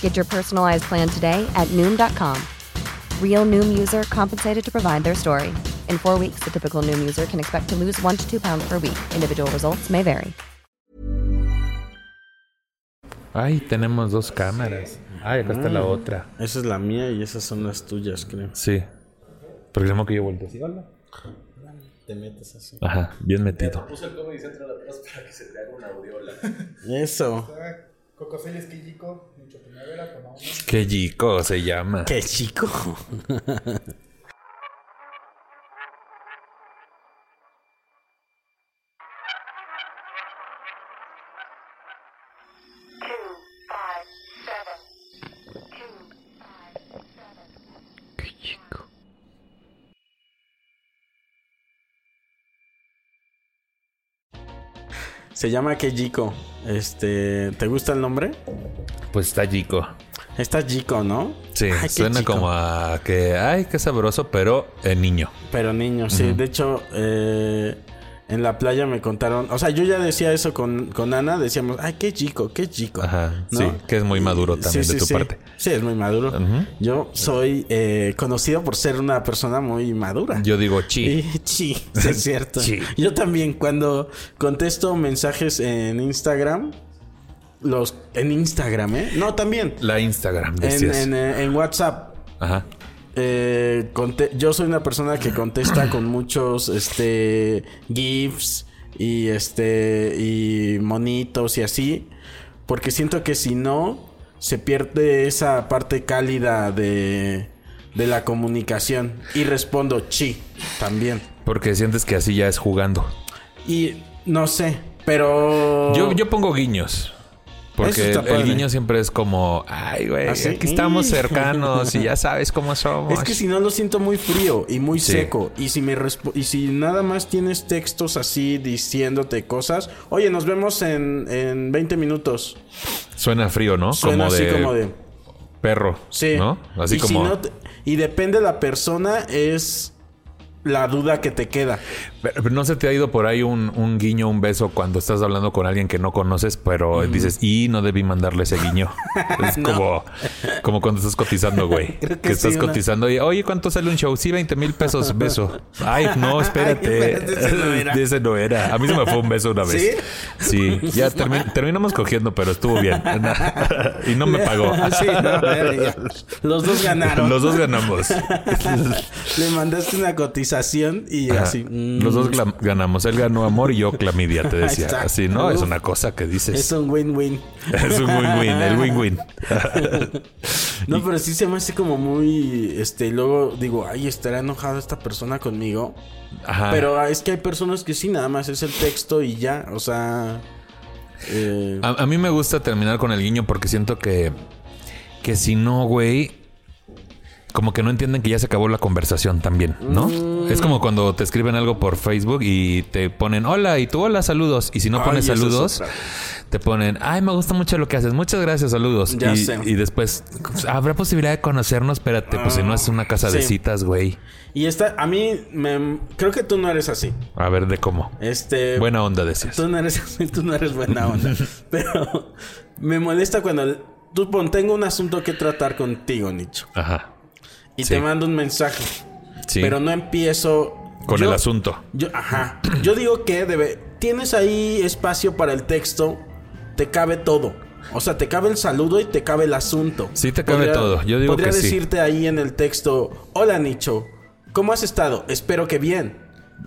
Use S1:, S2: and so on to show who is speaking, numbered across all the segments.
S1: Get your personalized plan today at Noom.com. Real Noom user compensated to provide their story. In four weeks, the typical Noom user can expect to lose one to two pounds per week. Individual results may vary.
S2: Ay, tenemos dos cámaras. Ay, acá está la otra.
S3: Esa es la mía y esas son las tuyas, creo.
S2: Sí. Porque tenemos que yo vuelto así. Hola.
S3: Te metes así.
S2: Ajá, bien metido.
S4: Puso el Comedy Central atrás para que se te haga una aureola.
S3: Eso.
S4: Cocoseles Quillico, mucho primavera, uno.
S2: Qué chico se llama.
S3: Qué chico.
S2: Qué chico.
S3: Se llama Kejiko. Este, ¿te gusta el nombre?
S2: Pues está chico.
S3: Está Chico, ¿no?
S2: Sí,
S3: Ay,
S2: suena como a que, ay, qué sabroso, pero niño.
S3: Pero niño, sí. De hecho, eh, en la playa me contaron. O sea, yo ya decía eso con, con Ana. Decíamos, ay, qué chico, qué chico.
S2: Ajá,
S3: ¿no?
S2: sí, que es muy maduro también
S3: sí,
S2: de tu
S3: sí.
S2: parte.
S3: Sí, es muy maduro. Yo soy eh, conocido por ser una persona muy madura.
S2: Yo digo chi.
S3: Y- sí, es cierto.
S2: Sí.
S3: Yo también cuando contesto mensajes en Instagram, los en Instagram, ¿eh? No, también
S2: La Instagram,
S3: en,
S2: decías.
S3: en, eh, en WhatsApp.
S2: Ajá.
S3: eh, yo soy una persona que contesta con muchos este gifs y este y monitos y así, porque siento que si no se pierde esa parte cálida de de la comunicación y respondo chi también.
S2: Porque sientes que así ya es jugando.
S3: Y no sé, pero
S2: Yo, yo pongo guiños. Porque el, el guiño siempre es como, ay, güey,
S3: ¿Ah, sí?
S2: aquí estamos cercanos y ya sabes cómo somos.
S3: Es que si no lo siento muy frío y muy
S2: Sí.
S3: seco. Y si me y si nada más tienes textos así diciéndote cosas. Oye, nos vemos en, en 20 minutos.
S2: Suena frío, ¿no?
S3: Suena
S2: como
S3: así
S2: de
S3: como de.
S2: perro.
S3: Sí.
S2: ¿No? Así
S3: y si
S2: como.
S3: no te- y depende de la persona, es la duda que te queda.
S2: Pero pero no se te ha ido por ahí un, un guiño, un beso cuando estás hablando con alguien que no conoces, pero dices, y no debí mandarle ese guiño. es
S3: No.
S2: como, como cuando estás cotizando, güey.
S3: Creo
S2: que
S3: que
S2: estás
S3: sí, una-
S2: cotizando y, oye, ¿cuánto sale un show? Sí, 20 mil pesos, beso. Ay, no, espérate.
S3: espérate, ese no era.
S2: De ese no era. A mí se me fue un beso una vez. Sí, ya termi- terminamos cogiendo, pero estuvo bien. y no me pagó.
S3: Sí, no, ya, ya. Los dos ganaron.
S2: Los dos ganamos.
S3: Le mandaste una cotización y
S2: Ajá.
S3: así. mm,
S2: Los dos ganamos. Él ganó amor y yo clamidia, te decía. Así, ¿no? Es una cosa que dices.
S3: Es un win-win.
S2: Es un win-win, el win-win.
S3: No, pero sí se me hace como muy. Este, luego digo, ay, estará enojada esta persona conmigo.
S2: Ajá.
S3: Pero es que hay personas que sí, nada más es el texto y ya. O sea. eh,
S2: A, a mí me gusta terminar con el guiño porque siento que, que si no, güey, como que no entienden que ya se acabó la conversación también, ¿no?
S3: Mm.
S2: Es como cuando te escriben algo por Facebook y te ponen hola y tú hola, saludos. Y si no pones saludos, te ponen ay, me gusta mucho lo que haces, muchas gracias, saludos.
S3: Ya
S2: y,
S3: sé.
S2: y después, ¿habrá posibilidad de conocernos? Espérate, pues si no es una casa de citas, güey.
S3: y esta, a mí, me, creo que tú no eres así.
S2: A ver, ¿de cómo?
S3: Este.
S2: Buena onda, decías.
S3: Tú no eres así, tú no eres buena onda. pero me molesta cuando. Tú pon, tengo un asunto que tratar contigo, Nicho.
S2: Ajá.
S3: Y
S2: Sí.
S3: te mando un mensaje.
S2: Sí.
S3: Pero no empiezo.
S2: Con
S3: yo-
S2: el asunto.
S3: Yo, ajá. Yo digo que debe. Tienes ahí espacio para el texto. Te cabe todo. O sea, te cabe el saludo y te cabe el asunto.
S2: Sí te cabe todo. Yo digo
S3: podría
S2: que sí.
S3: decirte ahí en el texto: Hola, Nicho. ¿Cómo has estado? Espero que bien.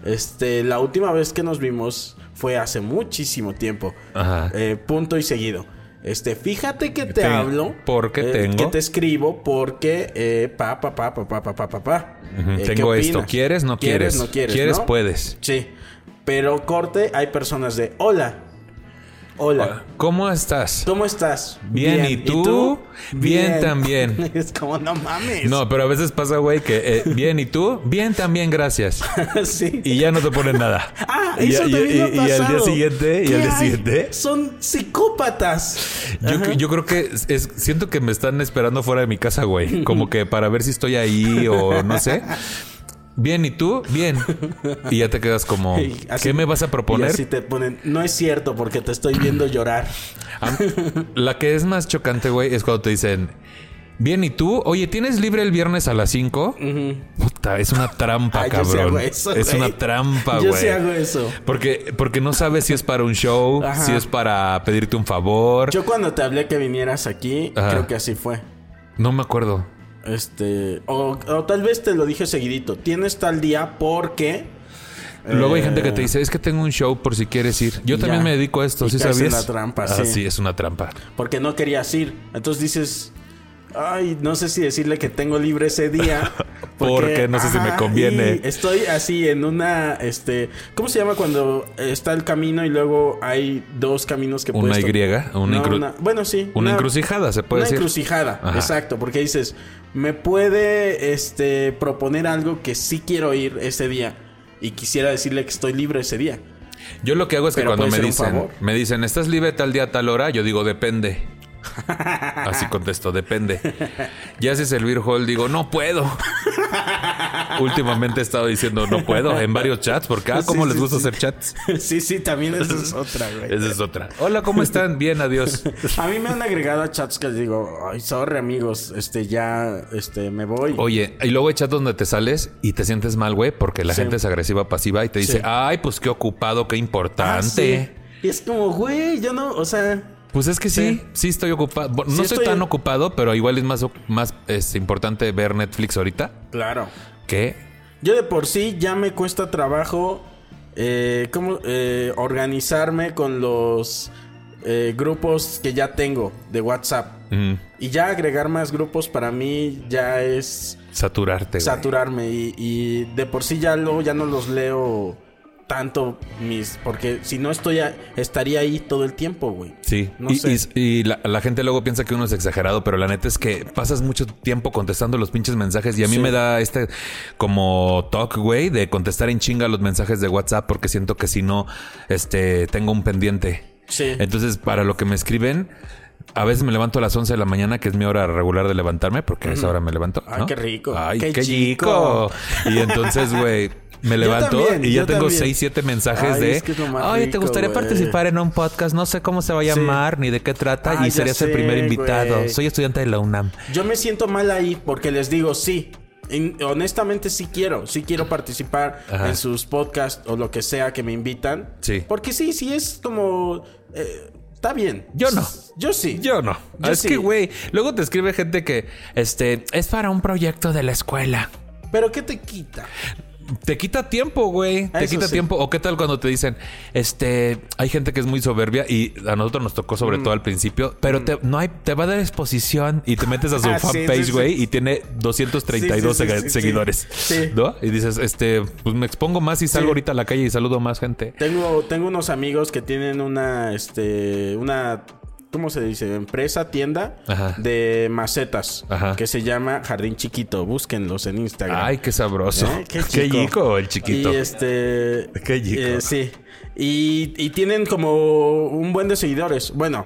S3: Este, la última vez que nos vimos fue hace muchísimo tiempo.
S2: Ajá.
S3: Eh, punto y seguido. Este, fíjate que te
S2: Te-
S3: hablo.
S2: porque
S3: eh,
S2: tengo-
S3: Que te escribo porque, eh, pa, pa, pa, pa, pa, pa, pa, pa, Eh, ¿qué
S2: Tengo esto. ¿Quieres? No quieres.
S3: no quieres.
S2: ¿Quieres?
S3: ¿no?
S2: Puedes.
S3: Sí. Pero corte, hay personas de hola. Hola.
S2: ¿Cómo estás?
S3: ¿Cómo estás?
S2: Bien, ¿y tú? Bien también.
S3: es como, no mames.
S2: No, pero a veces pasa, güey, que eh, bien y tú, bien también, gracias.
S3: sí.
S2: Y ya no te ponen nada.
S3: Ah,
S2: y,
S3: eso
S2: y-
S3: también
S2: y- y al día siguiente, y
S3: ¿Qué
S2: al día
S3: hay?
S2: siguiente.
S3: Son psicópatas.
S2: Yo, yo creo que es- siento que me están esperando fuera de mi casa, güey. Como que para ver si estoy ahí o no sé. Bien, ¿y tú? Bien. Y ya te quedas como,
S3: Y así-
S2: ¿qué me vas a
S3: Y
S2: proponer?
S3: así te ponen, no es cierto porque te estoy viendo llorar.
S2: La que es más chocante, güey, es cuando te dicen, bien, ¿y tú? Oye, ¿tienes libre el viernes a las 5? Puta, es una trampa,
S3: Ah, yo sí
S2: cabrón.
S3: hago eso,
S2: es
S3: güey.
S2: una trampa, güey.
S3: Yo sí hago eso.
S2: Porque, porque no sabes si es para un show,
S3: Ajá.
S2: si es para pedirte un favor.
S3: Yo cuando te hablé que vinieras aquí,
S2: Ajá.
S3: creo que así fue.
S2: No me acuerdo.
S3: Este, o, o tal vez te lo dije seguidito. Tienes tal día porque
S2: Luego hay
S3: Eh,
S2: gente que te dice, es que tengo un show por si quieres ir. Yo también
S3: ya.
S2: me dedico a esto,
S3: Y
S2: ¿sí sabías?
S3: la trampa,
S2: Ah,
S3: sí.
S2: es una trampa.
S3: porque no querías ir. Entonces dices, ay, no sé si decirle que tengo libre ese día.
S2: Porque no sé si me conviene.
S3: estoy así en una, este, ¿cómo se llama cuando está el camino y luego hay dos caminos que
S2: Una
S3: puedes
S2: Y, una
S3: No, una- bueno, sí.
S2: una encrucijada, se puede
S3: una
S2: decir.
S3: encrucijada,
S2: Ajá.
S3: exacto, porque dices, me puede, este, proponer algo que sí quiero ir ese día y quisiera decirle que estoy libre ese día.
S2: Yo lo que hago es que
S3: Pero
S2: cuando me dicen, me dicen, ¿estás libre tal día, tal hora? Yo digo, depende. Así contesto, depende. Ya haces el beer hall, digo, no puedo. Últimamente he estado diciendo, no puedo, en varios chats, porque, ah, ¿cómo
S3: Sí,
S2: les
S3: sí,
S2: gusta
S3: sí.
S2: hacer chats?
S3: sí, sí, también esa es otra, güey.
S2: Esa es otra. Hola, ¿cómo están? Bien, adiós.
S3: A mí me han agregado a chats que les digo, ay, sorry amigos, este, ya, este, me voy.
S2: Oye, y luego hay chats donde te sales y te sientes mal, güey, porque la gente es agresiva pasiva y te dice, ay, pues qué ocupado, qué
S3: Ah,
S2: importante.
S3: sí. Y es como, güey, yo no, o sea,
S2: Pues es que sí, sí,
S3: Sí.
S2: estoy ocupado.
S3: Sí
S2: no estoy, tan ocupado, pero igual es más, más este, importante ver Netflix ahorita
S3: claro.
S2: que
S3: Yo de por sí ya me cuesta trabajo eh, ¿cómo, eh, organizarme con los eh, grupos que ya tengo de WhatsApp.
S2: mm,
S3: Y ya agregar más grupos para mí ya es
S2: saturarte.
S3: saturarme. Y, y de por sí ya luego ya no los leo tanto mis... Porque si no estoy... a- estaría ahí todo el tiempo, güey.
S2: Sí,
S3: No
S2: y,
S3: sé.
S2: y- y la, la gente luego piensa que uno es exagerado, pero la neta es que pasas mucho tiempo contestando los pinches mensajes y a mí
S3: Sí.
S2: me da este como talk, güey, de contestar en chinga los mensajes de WhatsApp porque siento que si no, este, tengo un pendiente.
S3: Sí.
S2: Entonces, para lo que me escriben, a veces me levanto a las 11 de la mañana, que es mi hora regular de levantarme, porque a esa hora me levanto.
S3: Ay, qué rico.
S2: Ay,
S3: Qué
S2: qué,
S3: chico.
S2: chico. Y entonces, güey. Me levanto
S3: también,
S2: y ya tengo
S3: también.
S2: 6, 7 mensajes
S3: Ay,
S2: de
S3: es que es
S2: Oye, ¿te gustaría participar en un podcast? No sé cómo se va a
S3: Sí.
S2: llamar ni de qué trata
S3: Ay,
S2: y serías el primer invitado. Soy estudiante de la UNAM.
S3: Yo me siento mal ahí porque les digo sí. Honestamente sí quiero, sí quiero participar
S2: Ajá.
S3: en sus podcasts o lo que sea que me invitan.
S2: Sí.
S3: Porque sí, sí es como... eh, está bien.
S2: Yo no.
S3: Yo sí.
S2: Yo no.
S3: Yo
S2: es
S3: sí.
S2: que, güey, luego te escribe gente que, este, es para un proyecto de la escuela.
S3: Pero ¿qué te quita?
S2: Te quita tiempo, güey. Te
S3: Eso
S2: quita
S3: sí.
S2: tiempo. O qué tal cuando te dicen, este, hay gente que es muy soberbia y a nosotros nos tocó
S3: Mm.
S2: sobre todo al principio, pero te, no hay, te va a dar exposición y te metes a su
S3: Ah,
S2: fanpage,
S3: sí,
S2: güey,
S3: sí.
S2: y tiene 232
S3: Sí, sí, sí,
S2: segu-
S3: sí, sí.
S2: seguidores.
S3: Sí.
S2: ¿No? Y dices, este, pues me expongo más y salgo ahorita a la calle y saludo a más gente.
S3: Tengo, tengo unos amigos que tienen una, este, una, ¿cómo se dice? Empresa, tienda
S2: Ajá.
S3: de macetas
S2: Ajá.
S3: que se llama Jardín Chiquito. Búsquenlos en Instagram.
S2: Ay, qué sabroso.
S3: ¿Eh?
S2: Qué chico el chiquito.
S3: Y este.
S2: Qué chico.
S3: eh, sí. Y, y tienen como un buen de seguidores. Bueno,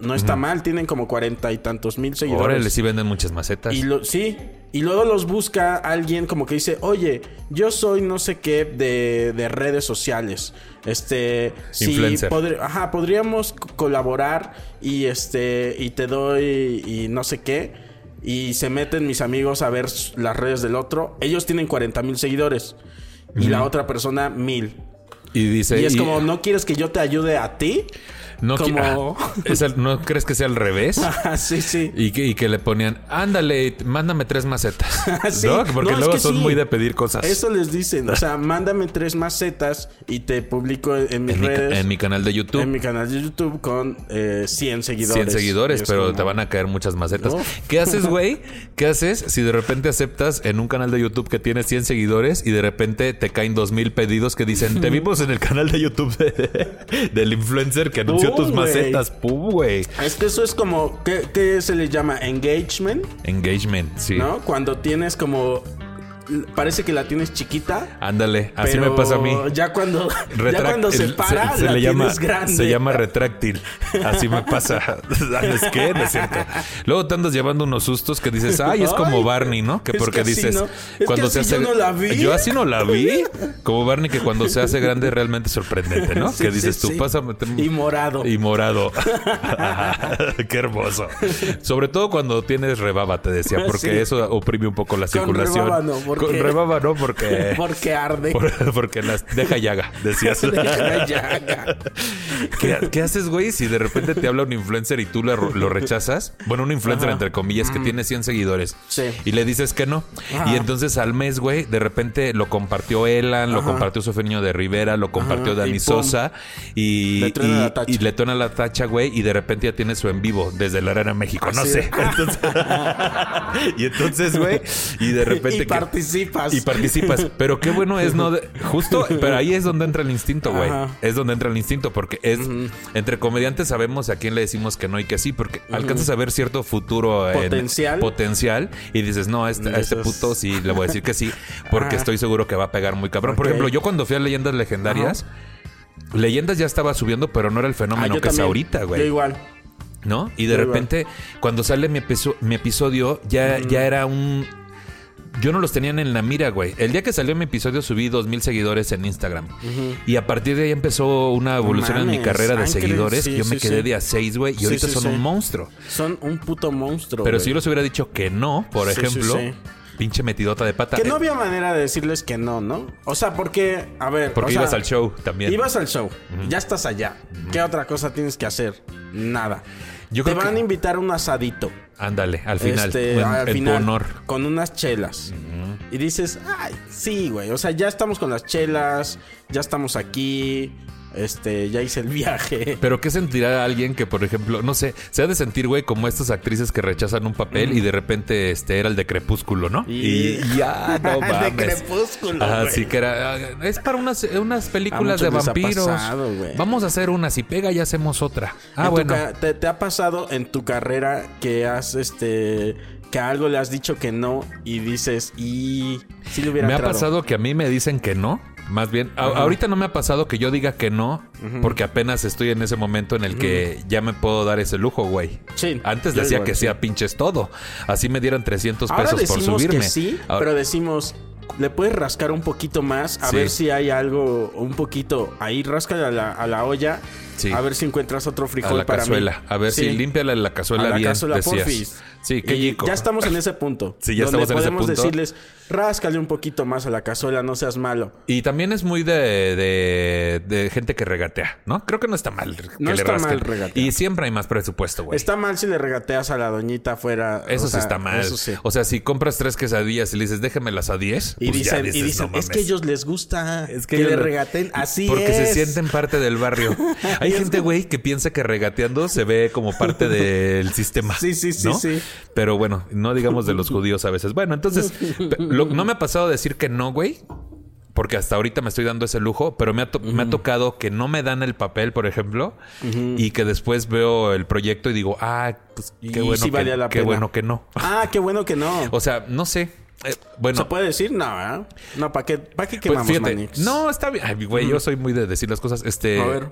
S3: no está mal, tienen como cuarenta y tantos mil seguidores.
S2: Órale, sí venden muchas macetas.
S3: Y lo, sí. Y luego los busca alguien como que dice, oye, yo soy no sé qué de, de redes sociales. Este,
S2: Influencer.
S3: podr- ajá, podríamos co- colaborar y este, y te doy y no sé qué. Y se meten mis amigos a ver las redes del otro. Ellos tienen 40 mil seguidores. Y la otra persona, mil.
S2: Y dice...
S3: Y es
S2: y-
S3: como, ¿no quieres que yo te ayude a ti?
S2: No,
S3: como-
S2: ah, es ¿No crees que sea al revés?
S3: Ah, sí, sí.
S2: Y que, y que le ponían, ándale, mándame tres macetas.
S3: Sí,
S2: ¿No? Porque
S3: no, es
S2: luego
S3: que
S2: son
S3: sí.
S2: muy de pedir cosas.
S3: Eso les dicen. O sea, mándame tres macetas y te publico en mis
S2: en, mi,
S3: redes.
S2: en mi canal de YouTube.
S3: en mi canal de YouTube con eh, 100 seguidores.
S2: 100 seguidores,
S3: es
S2: pero
S3: como-
S2: te van a caer muchas macetas.
S3: No.
S2: ¿Qué haces, güey? ¿Qué haces si de repente aceptas en un canal de YouTube que tiene 100 seguidores y de repente te caen 2000 pedidos que dicen, te vimos en el canal de YouTube de- del influencer que anunció
S3: Pum,
S2: tus macetas? ¡Pum, güey!
S3: Es que eso es como, ¿qué, qué se le llama? Engagement,
S2: Engagement, sí.
S3: ¿no? Cuando tienes como, parece que la tienes chiquita.
S2: Ándale, así me pasa a mí.
S3: Ya cuando, ya cuando se para,
S2: se
S3: la
S2: le llama,
S3: grande.
S2: se llama retráctil. Así me pasa. ¿Sabes qué? No es cierto. Luego te andas llevando unos sustos que dices, ay, es como Barney, ¿no? Que
S3: es
S2: porque
S3: que
S2: dices,
S3: no-
S2: cuando se hace.
S3: yo no la vi.
S2: Yo así no la vi. Como Barney que cuando se hace grande es realmente sorprendente, ¿no?
S3: Sí,
S2: que
S3: sí,
S2: dices tú,
S3: sí.
S2: pásame. te-
S3: Y morado.
S2: Y morado. Qué hermoso. Sobre todo cuando tienes rebaba, te decía, porque eso oprime un poco la circulación.
S3: rebaba no, ¿por
S2: Con
S3: qué?
S2: rebaba no, porque.
S3: Porque arde.
S2: por- porque las deja llaga, decías.
S3: Deja llaga.
S2: ¿Qué, qué haces, güey, si de repente te habla un influencer y tú lo, lo rechazas? Bueno, un influencer, entre comillas, que tiene 100 seguidores.
S3: Sí.
S2: Y le dices que no.
S3: Ajá.
S2: Y entonces al mes, güey, de repente lo compartió Elan, lo compartió Sofenio de Rivera, lo compartió Dani
S3: y.
S2: Sosa. Y,
S3: Le
S2: y-
S3: la tacha.
S2: y le tona la tacha, güey. Y de repente ya tiene su en vivo desde la Arena México. No sé. Entonces- y entonces, güey, y de repente...
S3: Y
S2: que-
S3: participas.
S2: y participas. Pero qué bueno es, ¿no? De- justo, pero ahí es donde entra el instinto, güey. Es donde entra el instinto, porque es entre comediantes sabemos a quién le decimos que no y que sí, porque alcanzas a ver cierto futuro en-
S3: Potencial.
S2: y dices, no, a este, a este puto sí le voy a decir que sí, porque estoy seguro que va a pegar muy cabrón. Por ejemplo, yo cuando fui a Leyendas Legendarias, Leyendas ya estaba subiendo, pero no era el
S3: Ah,
S2: fenómeno
S3: yo
S2: que es ahorita,
S3: Yo
S2: güey.
S3: igual.
S2: ¿No? Y de
S3: Yo
S2: repente, cuando sale mi episodio, ya, ya era un. Yo no los tenían en la mira, güey. El día que salió mi episodio subí dos mil seguidores en Instagram. Y a partir de ahí empezó una evolución en mi carrera de seguidores.
S3: Sí,
S2: yo me quedé
S3: sí.
S2: de a seis, güey. Y ahorita son un monstruo.
S3: Son un puto monstruo.
S2: Pero si yo les hubiera dicho que no, por ejemplo, pinche metidota de pata.
S3: Que no
S2: Eh,
S3: había manera de decirles que no, ¿no? O sea, porque, a ver.
S2: Porque
S3: o sea,
S2: ibas al show también.
S3: Ibas al show, ya estás allá. ¿Qué otra cosa tienes que hacer? Nada.
S2: Yo
S3: Te van
S2: que-
S3: a invitar un asadito.
S2: Ándale, al final.
S3: este,
S2: en,
S3: al
S2: en
S3: final,
S2: tu honor.
S3: Con unas chelas. Y dices, ay, sí, güey. O sea, ya estamos con las chelas, ya estamos aquí. Este, ya hice el viaje.
S2: Pero ¿qué sentirá alguien que, por ejemplo, no sé, se ha de sentir, güey, como estas actrices que rechazan un papel y de repente este era el de Crepúsculo, ¿no?
S3: Y-
S2: Y, ya, no
S3: De
S2: mames.
S3: Crepúsculo,
S2: Ajá,
S3: güey.
S2: sí que era. ah, Es para unas, unas películas
S3: A
S2: de vampiros.
S3: pasado.
S2: Vamos a hacer una, si pega ya hacemos otra. Ah,
S3: En
S2: bueno.
S3: te, te ha pasado en tu carrera que has, este, que a algo le has dicho que no y dices, y si le hubiera
S2: Me ha
S3: entrado"?
S2: pasado que a mí me dicen que no. Más bien, a- ahorita no me ha pasado que yo diga que no, porque apenas estoy en ese momento en el que ya me puedo dar ese lujo, güey.
S3: Sí,
S2: Antes
S3: yo
S2: decía
S3: igual,
S2: que
S3: sí.
S2: sea pinches todo. Así me dieran 300
S3: Ahora
S2: pesos por
S3: decimos
S2: subirme.
S3: que sí,
S2: Ahora-
S3: pero decimos, le puedes rascar un poquito más, a
S2: Sí.
S3: ver si hay algo, un poquito, ahí rasca a la, a la olla,
S2: Sí.
S3: a ver si encuentras otro
S2: a
S3: frijol
S2: la
S3: para
S2: cazuela.
S3: mí.
S2: A ver
S3: Sí.
S2: si límpiala la cazuela
S3: a la
S2: bien,
S3: cazuela,
S2: decías.
S3: porfis.
S2: Sí, qué
S3: Y
S2: chico.
S3: Ya estamos en ese punto.
S2: Sí, ya
S3: donde
S2: estamos en ese
S3: podemos
S2: punto.
S3: decirles, ráscale un poquito más a la cazuela, no seas malo.
S2: Y también es muy de, de, de gente que regatea, ¿no? Creo que no está mal que
S3: No
S2: le
S3: está
S2: rasquen.
S3: mal regatear.
S2: Y siempre hay más presupuesto, güey.
S3: Está mal si le regateas a la doñita afuera.
S2: Eso
S3: o
S2: sí
S3: sea,
S2: está mal.
S3: Eso sí.
S2: O sea, si compras tres quesadillas y le dices, déjamelas a 10,
S3: Y
S2: pues ya
S3: dicen, y dicen
S2: "No
S3: es que a
S2: mames".
S3: ellos les gusta
S2: Es
S3: que,
S2: ellos
S3: le regaten así
S2: Porque
S3: es.
S2: se sienten parte del barrio. Hay gente, güey, que piensa que regateando se ve como parte del sistema.
S3: Sí, sí, sí,
S2: ¿no?
S3: sí.
S2: Pero bueno, no digamos de los judíos a veces. Bueno, entonces, lo- no me ha pasado decir que no, güey. Porque hasta ahorita me estoy dando ese lujo, pero me ha, to- me ha tocado que no me dan el papel, por ejemplo, y que después veo el proyecto y digo, ah, pues qué
S3: Y
S2: bueno,
S3: sí
S2: que,
S3: la
S2: qué
S3: pena.
S2: bueno que no.
S3: Ah, qué bueno que no.
S2: O sea, no sé. Eh, bueno,
S3: ¿Se puede decir? No, ¿verdad? No, ¿para qué, para qué
S2: pues
S3: quemamos
S2: fíjate,
S3: Manix?
S2: no, está bien. Ay, güey, yo soy muy de decir las cosas. Este,
S3: A ver.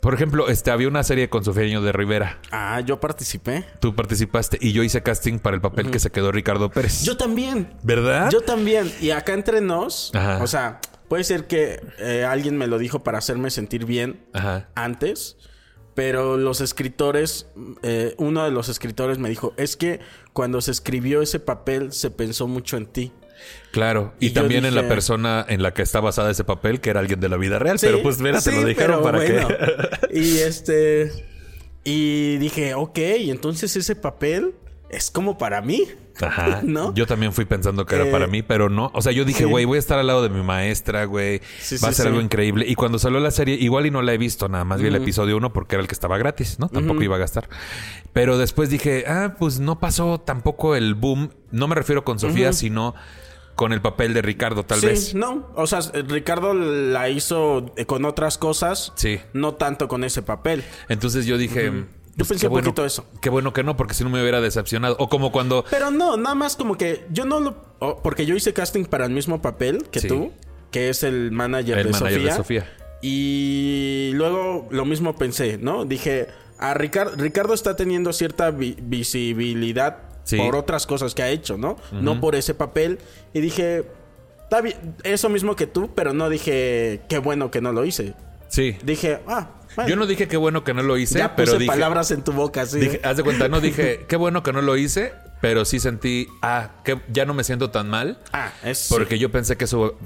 S2: por ejemplo, este había una serie con Sofía de Rivera.
S3: Ah, yo participé.
S2: Tú participaste y yo hice casting para el papel que se quedó Ricardo Pérez.
S3: Yo también.
S2: ¿Verdad?
S3: Yo también. Y acá entre nos,
S2: Ajá.
S3: o sea, puede ser que eh, alguien me lo dijo para hacerme sentir bien
S2: Ajá.
S3: antes, pero los escritores, eh, uno de los escritores me dijo, es que cuando se escribió ese papel se pensó mucho en ti.
S2: Claro. Y, también en la persona en la que está basada ese papel, que era alguien de la vida real.
S3: Sí,
S2: pero pues mira, te
S3: sí,
S2: lo dijeron para
S3: bueno.
S2: que.
S3: Y este. Y dije, ok, entonces ese papel es como para mí.
S2: Ajá.
S3: ¿No?
S2: Yo también fui pensando que era
S3: Eh,
S2: para mí, pero no. O sea, yo dije,
S3: sí.
S2: güey, voy a estar al lado de mi maestra, güey.
S3: Sí,
S2: Va a ser algo increíble. Y cuando salió la serie, igual y no la he visto nada más. Vi el episodio uno porque era el que estaba gratis, ¿no? Tampoco iba a gastar. Pero después dije, ah, pues no pasó tampoco el boom. No me refiero con Sofía, sino con el papel de Ricardo, tal
S3: sí,
S2: vez.
S3: no. O sea, Ricardo la hizo eh, con otras cosas.
S2: Sí.
S3: No tanto con ese papel.
S2: Entonces yo dije.
S3: Yo
S2: pues,
S3: pensé
S2: qué
S3: un
S2: bueno-
S3: poquito eso.
S2: Qué bueno que no, porque si no me hubiera decepcionado. O como cuando.
S3: Pero no, nada más como que yo no lo. porque yo hice casting para el mismo papel que
S2: Sí.
S3: tú, que es el manager,
S2: El
S3: de,
S2: manager de
S3: Sofía.
S2: Sofía.
S3: Y luego lo mismo pensé, ¿no? Dije, a Ricardo, Ricardo está teniendo cierta vi- visibilidad
S2: Sí.
S3: por otras cosas que ha hecho, ¿no? No por ese papel. Y dije, está bien, eso mismo que tú, pero no dije, qué bueno que no lo hice.
S2: Sí.
S3: Dije, ah, bueno,
S2: Yo no dije qué bueno que no lo hice,
S3: ya
S2: pero
S3: puse
S2: dije.
S3: palabras en tu boca, sí.
S2: Dije, haz de cuenta, no dije, qué bueno que no lo hice, pero sí sentí, ah, que ya no me siento tan mal.
S3: ah, es...
S2: Porque yo pensé que eso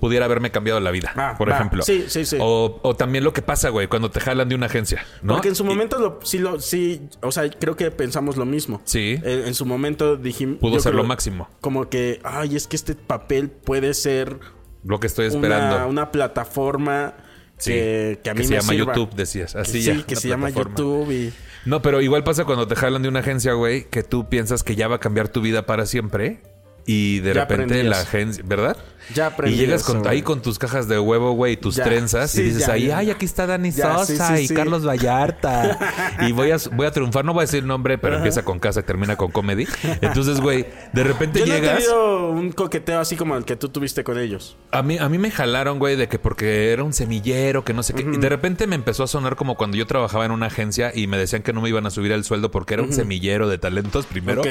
S2: pudiera haberme cambiado la vida,
S3: Ah,
S2: por
S3: va.
S2: ejemplo.
S3: Sí, sí, sí.
S2: O, o también lo que pasa, güey, cuando te jalan de una agencia, ¿no?
S3: Porque en su
S2: Y-
S3: momento lo, sí lo, sí, o sea, creo que pensamos lo mismo.
S2: Sí.
S3: En, en su momento dijimos.
S2: Pudo ser
S3: creo-
S2: lo máximo.
S3: Como que, ay, es que este papel puede ser
S2: Lo que estoy esperando.
S3: una, una plataforma
S2: Sí,
S3: que, que a mí
S2: se
S3: me
S2: llama
S3: sirva.
S2: YouTube, decías. Así
S3: sí,
S2: ya.
S3: que se llama. YouTube y.
S2: No, pero igual pasa cuando te jalan de una agencia, güey, que tú piensas que ya va a cambiar tu vida para siempre. Y de
S3: Ya
S2: repente la agencia, ¿verdad?
S3: Ya aprendí
S2: Y llegas
S3: eso,
S2: con, ahí con tus cajas de huevo, güey, y tus
S3: Ya.
S2: trenzas.
S3: Sí,
S2: y dices
S3: ya,
S2: ahí, ay, aquí está Dani
S3: sí,
S2: Sosa
S3: sí,
S2: y. Carlos Vallarta. y voy a, voy a triunfar. No voy a decir nombre, pero empieza con casa y termina con comedy. Entonces, güey, de repente
S3: Yo no he
S2: llegas.
S3: tenido un coqueteo así como el que tú tuviste con ellos.
S2: A mí, a mí me jalaron, güey, de que porque era un semillero, que no sé qué. Y de repente me empezó a sonar como cuando yo trabajaba en una agencia y me decían que no me iban a subir el sueldo porque era un semillero de talentos primero.
S3: Ok.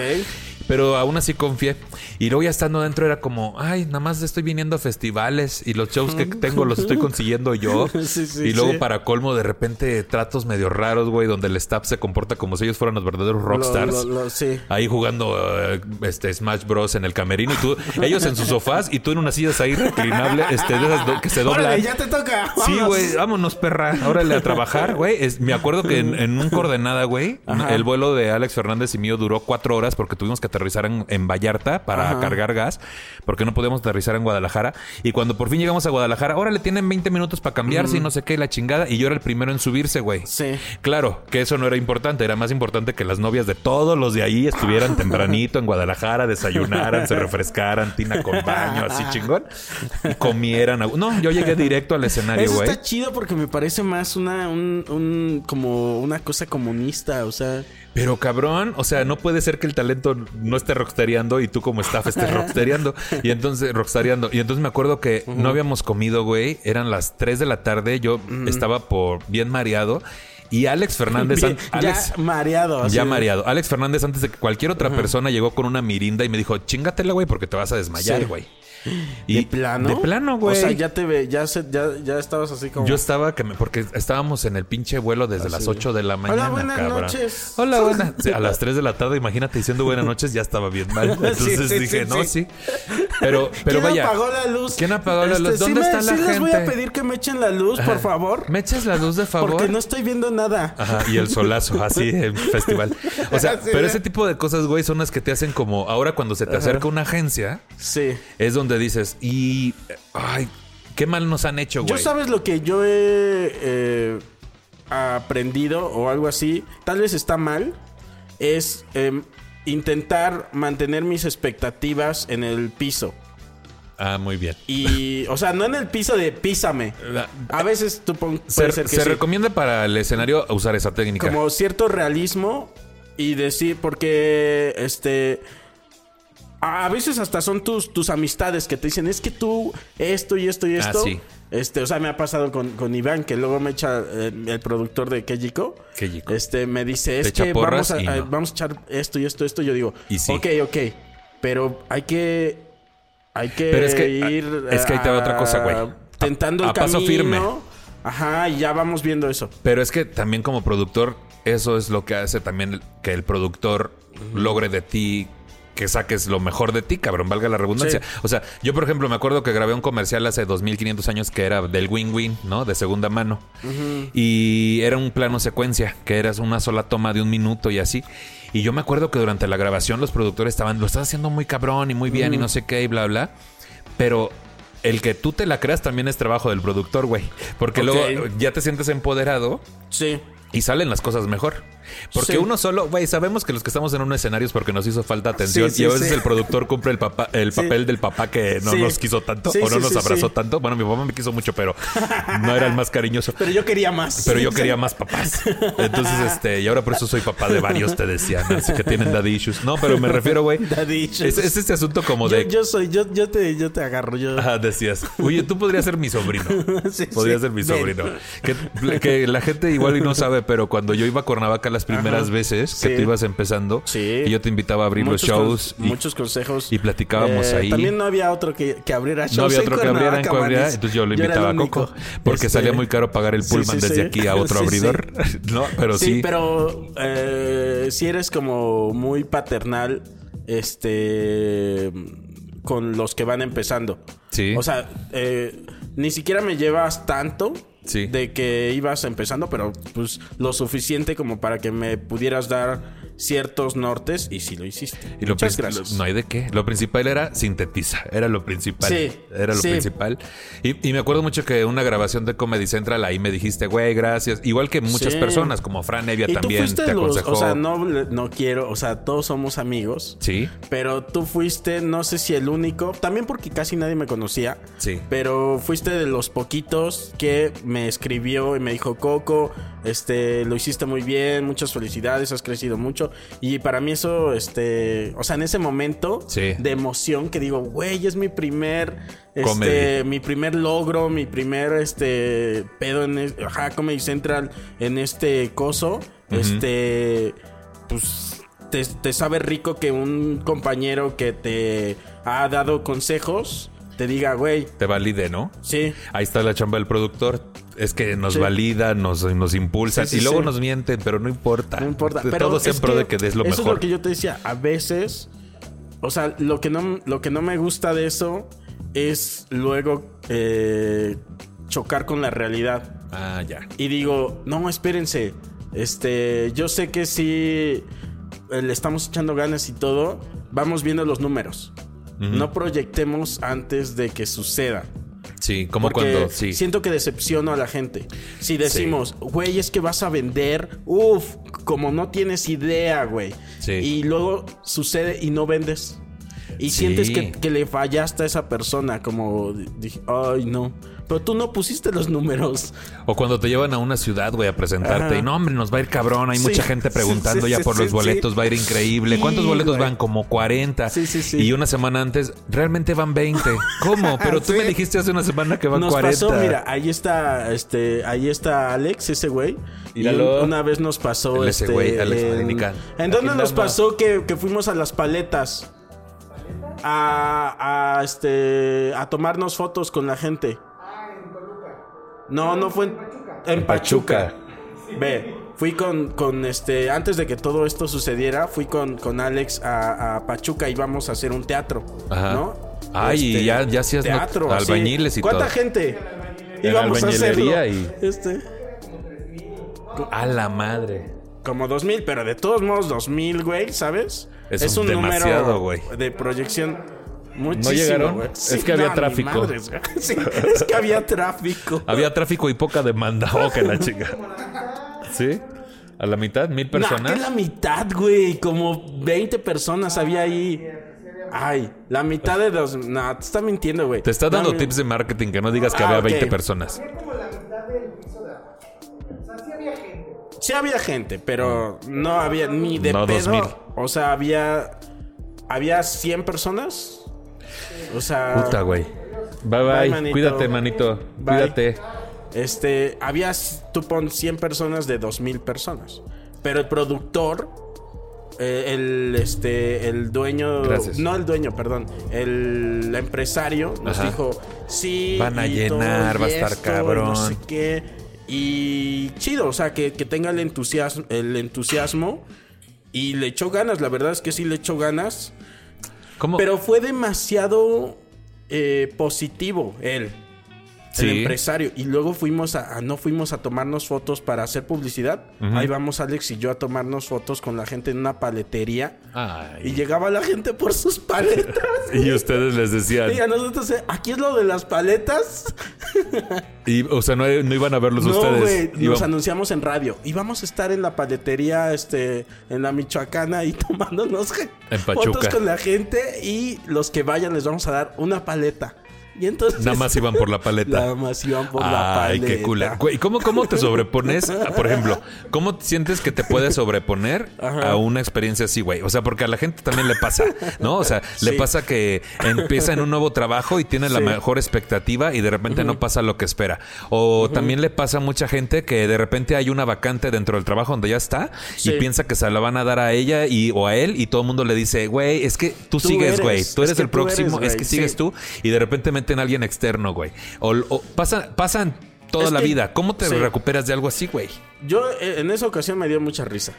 S2: Pero aún así confié. Y luego ya estando dentro era como, ay, nada más estoy viniendo a festivales y los shows que tengo los estoy consiguiendo yo.
S3: Sí, sí,
S2: y luego
S3: sí.
S2: para colmo, de repente tratos medio raros, güey, donde el staff se comporta como si ellos fueran los verdaderos rockstars.
S3: Lo- lo- lo- sí.
S2: Ahí jugando eh, este Smash Bros en el camerino y tú, ellos en sus sofás y tú en unas sillas ahí reclinable, este, de esas do- que se doblan.
S3: Órale, ya te toca.
S2: Sí, güey, vámonos, perra. Órale a trabajar, güey. Es- Me acuerdo que en, en un coordenada, güey, el vuelo de Alex Fernández y mío duró cuatro horas porque tuvimos que aterrizar en, en Vallarta para
S3: Ajá.
S2: cargar gas, porque no podíamos aterrizar en Guadalajara. Y cuando por fin llegamos a Guadalajara, órale, tienen 20 minutos para cambiarse y no sé qué, la chingada. Y yo era el primero en subirse, güey.
S3: Sí.
S2: Claro, que eso no era importante, era más importante que las novias de todos los de ahí estuvieran tempranito en Guadalajara, desayunaran, se refrescaran, tina con baño, así chingón, y comieran. a- No, yo llegué directo al escenario,
S3: Eso
S2: güey.
S3: está chido porque me parece más una, un, un- como una cosa comunista, o sea.
S2: Pero cabrón, o sea, no puede ser que el talento no esté rockstareando y tú como staff estés rockstareando. Y entonces, rockstareando. Y entonces me acuerdo que no habíamos comido, güey. Eran las 3 de la tarde. Yo estaba por bien mareado. Y Alex Fernández...
S3: bien-
S2: Alex,
S3: ya mareado.
S2: Ya mareado. Alex Fernández, antes de que cualquier otra persona llegó con una mirinda y me dijo, chingatela, güey, porque te vas a desmayar,
S3: Sí.
S2: güey.
S3: ¿De plano?
S2: De plano, güey.
S3: O sea, ya te ve, ya, se, ya, ya estabas así como.
S2: Yo estaba que me, porque estábamos en el pinche vuelo desde las 8 de la mañana,
S3: buenas
S2: cabrón.
S3: noches.
S2: Hola, buenas. Sí, a las 3 de la tarde, imagínate diciendo buenas noches, ya estaba bien mal. Entonces
S3: sí,
S2: dije,
S3: sí,
S2: no,
S3: sí.
S2: sí. Pero, pero
S3: ¿Quién
S2: vaya.
S3: apagó la luz? Este,
S2: ¿Quién apagó la luz?
S3: sí
S2: ¿Dónde
S3: me-
S2: está la
S3: sí les voy a
S2: gente?
S3: pedir que me echen la luz, por favor.
S2: ¿Me echas la luz de favor?
S3: Porque no estoy viendo nada.
S2: Ajá, y el solazo, así en festival. O sea,
S3: Sí,
S2: pero ese tipo de cosas, güey, son las que te hacen como ahora cuando se te acerca una agencia,
S3: Sí.
S2: es donde dices, y ay, qué mal nos han hecho,
S3: Yo
S2: güey.
S3: sabes lo que yo he eh, aprendido o algo así, tal vez está mal, es em, intentar mantener mis expectativas en el piso.
S2: Ah, muy bien.
S3: Y, o sea, no en el piso de písame. A veces tú pon-
S2: Se,
S3: puede ser que
S2: se
S3: sí.
S2: recomienda para el escenario usar esa técnica.
S3: como cierto realismo y decir porque este a veces hasta son tus, tus amistades que te dicen es que tú esto y esto y
S2: Ah,
S3: esto
S2: sí.
S3: este o sea me ha pasado con, con Iván que luego me echa eh, el productor de Kejiko
S2: Kejiko.
S3: este me dice es que vamos a,
S2: y
S3: a-
S2: no.
S3: vamos a echar esto y esto esto yo digo
S2: Y sí.
S3: ok ok pero hay que hay que
S2: Pero es que-
S3: ir
S2: es que ahí te va otra cosa, güey.
S3: ah, tentando
S2: A-
S3: el
S2: paso
S3: camino
S2: firme.
S3: ajá y ya vamos viendo eso
S2: Pero es que también como productor, eso es lo que hace también que el productor logre de ti que saques lo mejor de ti, cabrón, valga la redundancia. O sea, yo por ejemplo me acuerdo que grabé un comercial hace 2500 años que era del win-win, ¿no? De segunda mano. Y era un plano secuencia, que era una sola toma de un minuto y así. Y yo me acuerdo que durante la grabación los productores estaban, lo estás haciendo muy cabrón y muy bien y no sé qué y bla, bla. Pero el que tú te la creas también es trabajo del productor, güey. Porque luego ya te sientes empoderado
S3: Sí.
S2: y salen las cosas mejor. Porque
S3: Sí.
S2: uno solo, güey, sabemos que los que estamos en un escenario es porque nos hizo falta atención
S3: Sí, sí,
S2: y a veces el productor cumple el, papá, el papel del papá que no nos quiso tanto o no nos abrazó tanto. Bueno, mi papá me quiso mucho, pero no era el más cariñoso.
S3: Pero yo quería más.
S2: Pero yo quería más papás. Entonces, este, y ahora por eso soy papá de varios, te decían, así que tienen daddy issues. No, pero me refiero, güey.
S3: Daddy issues.
S2: Es, es este asunto como de.
S3: yo soy, yo, yo te, yo te agarro. Yo.
S2: Ajá, decías, oye, tú podrías ser mi sobrino.
S3: Sí,
S2: Podrías ser mi sobrino. Que, que la gente igual y no sabe, pero cuando yo iba a Cuernavaca las primeras
S3: Ajá.
S2: veces que
S3: Sí.
S2: tú ibas empezando,
S3: Sí.
S2: y yo te invitaba a abrir
S3: Muchos
S2: los shows.
S3: con-
S2: y,
S3: muchos consejos.
S2: y platicábamos
S3: Eh,
S2: ahí.
S3: También no había otro que, que abriera shows
S2: no había
S3: en
S2: otro que abriera en
S3: Cuernavaca,
S2: Coabriá,
S3: manis.
S2: entonces yo lo invitaba a Coco. Porque
S3: Este,
S2: salía muy caro pagar el pullman
S3: sí,
S2: desde aquí a otro abridor. no, pero
S3: sí,
S2: sí.
S3: pero eh, si eres como muy paternal, este, con los que van empezando.
S2: Sí.
S3: O sea, eh, ni siquiera me llevas tanto
S2: Sí.
S3: de que ibas empezando, pero pues lo suficiente como para que me pudieras dar ciertos nortes y sí lo hiciste.
S2: Y lo
S3: Muchas
S2: prin-
S3: gracias.
S2: No hay de qué. Lo principal era sintetiza. Era lo principal.
S3: Sí,
S2: Era lo
S3: sí.
S2: principal. Y, y me acuerdo mucho que una grabación de Comedy Central ahí me dijiste, güey, gracias. Igual que muchas
S3: Sí.
S2: personas, como Fran Evia
S3: Y
S2: también te
S3: los,
S2: aconsejó.
S3: o sea, no, no quiero, o sea, todos somos amigos.
S2: Sí.
S3: Pero tú fuiste, no sé si el único, también porque casi nadie me conocía.
S2: Sí.
S3: Pero fuiste de los poquitos que me escribió y me dijo, Coco, este, lo hiciste muy bien, muchas felicidades, has crecido mucho. Y para mí eso, este, o sea, en ese momento
S2: Sí.
S3: de emoción que digo, güey, es mi primer, este,
S2: Comedy.
S3: mi primer logro, mi primer, este, pedo en, ajá, Comedy Central en este coso, este, pues te, te sabe rico que un compañero que te ha dado consejos te diga, güey,
S2: Te valide, ¿no?
S3: sí.
S2: Ahí está la chamba del productor. Es que nos
S3: Sí.
S2: valida, nos, nos impulsa.
S3: Sí, sí,
S2: y luego nos mienten, pero no importa.
S3: No importa. Pero
S2: Todo pro de que des lo
S3: eso
S2: mejor.
S3: es lo que yo te decía. A veces, o sea, lo que no, lo que no me gusta de eso es luego eh, chocar con la realidad.
S2: Ah, ya.
S3: Y digo, no, espérense. Este, yo sé que sí eh, le estamos echando ganas y todo. Vamos viendo los números. No proyectemos antes de que suceda.
S2: Sí, como
S3: Porque
S2: cuando. Sí.
S3: siento que decepciono a la gente. Si decimos, güey, es que vas a vender, uff, como no tienes idea, güey.
S2: Sí.
S3: Y luego sucede y no vendes. Y
S2: Sí.
S3: sientes que, que le fallaste a esa persona, como dije, ay, no. Pero tú no pusiste los números.
S2: O cuando te llevan a una ciudad, güey, a presentarte.
S3: Ajá.
S2: Y no, hombre, nos va a ir cabrón. Hay
S3: Sí.
S2: mucha gente preguntando
S3: Sí,
S2: ya por los boletos. Va a ir increíble. ¿Cuántos boletos van? Como 40.
S3: Sí, sí, sí.
S2: Y una semana antes, realmente van 20. ¿Cómo? Pero tú me dijiste hace una semana que van
S3: Nos
S2: 40.
S3: pasó, mira, ahí está, este, ahí está Alex, ese güey. Y una vez nos pasó,
S2: El ese
S3: este,
S2: güey, Alex
S3: en. ¿En dónde nos pasó que, que fuimos a las paletas? A, a, este, a tomarnos fotos con la gente. No, no fue en, en Pachuca. Ve, fui con, con este, antes de que todo esto sucediera, fui con, con Alex a, a Pachuca y íbamos a hacer un teatro,
S2: Ajá.
S3: ¿no?
S2: Ay, y ya- ya hacías
S3: teatro,
S2: albañiles y
S3: ¿Cuánta
S2: todo.
S3: gente?
S2: En
S3: Íbamos a hacerlo.
S2: y-
S3: Este,
S2: A la madre.
S3: como 2000, pero de todos modos 2000, güey, ¿sabes?
S2: Es un demasiado, güey.
S3: de proyección muchísimo,
S2: llegaron?
S3: güey.
S2: Es que había
S3: ni
S2: tráfico.
S3: madres, güey. Sí, es que había tráfico.
S2: Había tráfico y poca demanda. Oh, que la chica. ¿Sí? ¿A la mitad? ¿Mil
S3: Nah,
S2: personas?
S3: que la mitad, güey. Como 20 personas había ahí. Ay, la mitad de dos. Nah, te está mintiendo, güey.
S2: Te está dando
S3: No,
S2: tips de marketing que no digas que
S3: Ah,
S2: había
S3: ok.
S2: 20 personas.
S3: Sí había gente, pero no había ni de
S2: No,
S3: pedo.
S2: 2000.
S3: O sea, había. Había 100 personas. O sea.
S2: Puta, güey. Bye, bye.
S3: Bye, manito.
S2: Cuídate, manito.
S3: Bye.
S2: Cuídate.
S3: Este, había, tú pon 100 personas de 2000 personas. Pero el productor, eh, el, este, el dueño,
S2: Gracias.
S3: no el dueño, perdón, el empresario nos
S2: Ajá.
S3: dijo, sí,
S2: Van a llenar, va a estar cabrón.
S3: no sé qué. Y chido, o sea, que, que tenga el entusiasmo, el entusiasmo. Y le echó ganas, la verdad es que sí le echó ganas.
S2: ¿Cómo?
S3: Pero fue demasiado eh, positivo él. El empresario. Y luego fuimos a, a- no fuimos a tomarnos fotos para hacer publicidad. Ahí vamos Alex y yo a tomarnos fotos con la gente en una paletería. Y llegaba la gente por sus paletas.
S2: Y ustedes les decían.
S3: Y a nosotros, eh, aquí es lo de las paletas.
S2: Y, o sea, no, no iban a verlos
S3: no,
S2: ustedes.
S3: nos anunciamos en radio. Y vamos a estar en la paletería, este, en la Michoacana y tomándonos
S2: En
S3: fotos con la gente. Y los que vayan les vamos a dar una paleta. Y entonces.
S2: Nada más iban por la paleta.
S3: Nada más iban por la
S2: Ay,
S3: paleta.
S2: qué cool. Güey, ¿cómo, ¿cómo te sobrepones? a- Por ejemplo, ¿cómo sientes que te puedes sobreponer
S3: Ajá.
S2: a una experiencia así, güey? O sea, porque a la gente también le pasa, ¿no? O sea, le pasa que empieza en un nuevo trabajo y tiene la mejor expectativa y de repente no pasa lo que espera. O también le pasa a mucha gente que de repente hay una vacante dentro del trabajo donde ya está
S3: Sí.
S2: y piensa que se la van a dar a ella y, o a él y todo el mundo le dice, güey, es que tú,
S3: Tú
S2: sigues,
S3: eres,
S2: güey. Tú
S3: es
S2: eres
S3: que
S2: el
S3: tú eres,
S2: próximo, es
S3: güey,
S2: que sigues tú y de repente meten a alguien externo, güey. O, o pasa, pasan toda
S3: Es
S2: la vida. ¿Cómo te
S3: sí.
S2: recuperas de algo así, güey?
S3: Yo eh, en esa ocasión me dio mucha risa.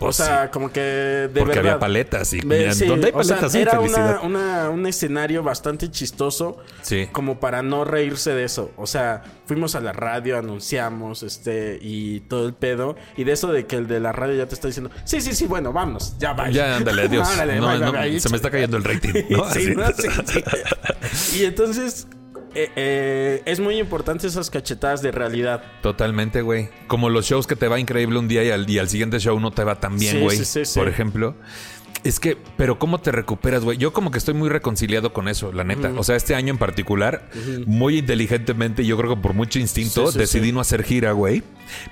S2: Pues
S3: o sea, como que de
S2: Porque
S3: verdad.
S2: había paletas y
S3: sí,
S2: donde hay
S3: o sea,
S2: paletas
S3: era una, una- un escenario bastante chistoso
S2: Sí.
S3: como para no reírse de eso. O sea, fuimos a la radio, anunciamos, este, y todo el pedo. Y de eso de que el de la radio ya te está diciendo, sí, sí, sí, bueno, vámonos, ya vaya.
S2: Ya, ándale, adiós.
S3: Órale,
S2: No, se me está cayendo el rating. ¿no?
S3: Sí,
S2: Así.
S3: ¿no? Sí, sí. Y entonces, eh, eh, es muy importante esas cachetadas de realidad.
S2: Totalmente, güey. Como los shows que te va increíble un día y al, y al siguiente show no te va tan bien, güey.
S3: sí, sí, sí.
S2: Por ejemplo. Es que, pero ¿cómo te recuperas, güey? Yo como que estoy muy reconciliado con eso, la neta. O sea, este año en particular, muy inteligentemente, yo creo que por mucho instinto,
S3: Sí, sí,
S2: decidí
S3: sí.
S2: no hacer gira, güey.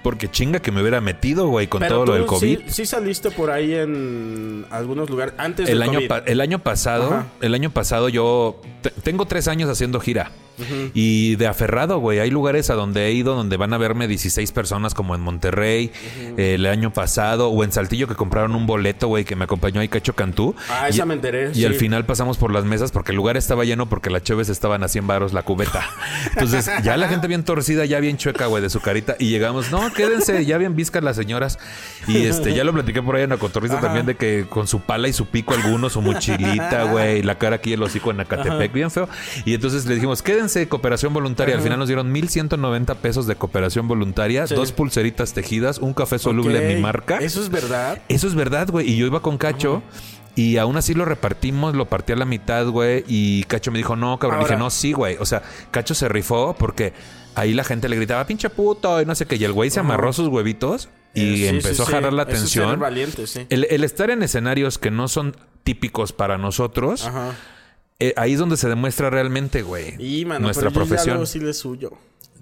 S2: Porque chinga que me hubiera metido, güey, con
S3: Pero
S2: todo lo del COVID.
S3: Sí, saliste por ahí en algunos lugares antes
S2: el
S3: del
S2: año,
S3: COVID.
S2: el año pasado,
S3: Ajá.
S2: el año pasado yo te- tengo tres años haciendo gira. Y de aferrado, güey. Hay lugares a donde he ido donde van a verme 16 personas, como en Monterrey, eh, el año pasado, o en Saltillo que compraron un boleto, güey, que me acompañó ahí Cacho Cantú.
S3: Ah, esa me enteré,
S2: Y
S3: sí.
S2: al final pasamos por las mesas porque el lugar estaba lleno porque las cheves estaban a 100 varos la cubeta. Entonces, ya la gente bien torcida, ya bien chueca, güey, de su carita. Y llegamos, no, quédense, ya bien viscas las señoras. Y este, ya lo platiqué por ahí en la cotorrista también de que con su pala y su pico algunos, su mochilita, güey, la cara aquí, el hocico en Acatepec, bien feo. Y entonces le dijimos, quédense, cooperación voluntaria. Al final nos dieron 1,190 pesos de cooperación voluntaria,
S3: Sí.
S2: dos pulseritas tejidas, un café soluble
S3: Ok,
S2: de mi marca.
S3: Eso es verdad.
S2: Eso es verdad, güey. Y yo iba con Cacho. Y aún así lo repartimos, lo partí a la mitad, güey. Y Cacho me dijo, no, cabrón.
S3: Ahora-
S2: dije, no, sí, güey. O sea, Cacho se rifó porque ahí la gente le gritaba, pinche puto, y no sé qué. Y el güey se amarró sus huevitos y
S3: Eh, sí,
S2: empezó
S3: sí,
S2: a jalar
S3: sí.
S2: la
S3: Eso es
S2: atención.
S3: valiente.
S2: El, el estar en escenarios que no son típicos para nosotros,
S3: Ajá.
S2: Eh, ahí es donde se demuestra realmente, güey,
S3: Y, mano,
S2: nuestra
S3: pero yo ya
S2: profesión.
S3: le suyo.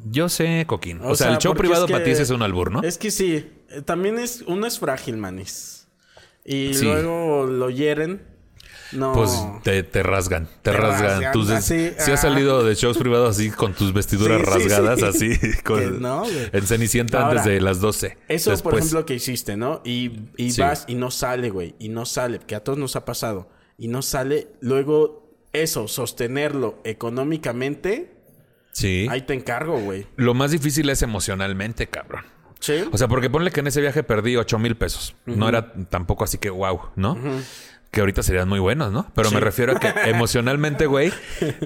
S2: Yo sé, Coquín. O,
S3: O
S2: sea,
S3: sea,
S2: el show privado
S3: es
S2: para ti es un albur, ¿no?
S3: Es que sí. eh, También es... Uno es frágil, manis. Y
S2: Sí.
S3: luego lo hieren. No.
S2: Pues te, te rasgan, te,
S3: Te
S2: rasgan.
S3: rasgan,
S2: Tus
S3: así,
S2: si has salido de shows privados así con tus vestiduras
S3: Sí,
S2: rasgadas,
S3: sí.
S2: así, con-
S3: no, güey.
S2: en Cenicienta
S3: Ahora,
S2: antes de las 12.
S3: Eso, por ejemplo, que hiciste, ¿no? Y, y vas y no sale, güey. Y no sale, que a todos nos ha pasado. Y no sale. Luego, eso, sostenerlo económicamente,
S2: Sí.
S3: ahí te encargo, güey.
S2: Lo más difícil es emocionalmente, cabrón.
S3: Sí.
S2: O sea, porque ponle que en ese viaje perdí 8 mil pesos. No era tampoco así que wow, ¿no? Que ahorita serían muy buenos, ¿no? Pero me refiero a que emocionalmente, güey,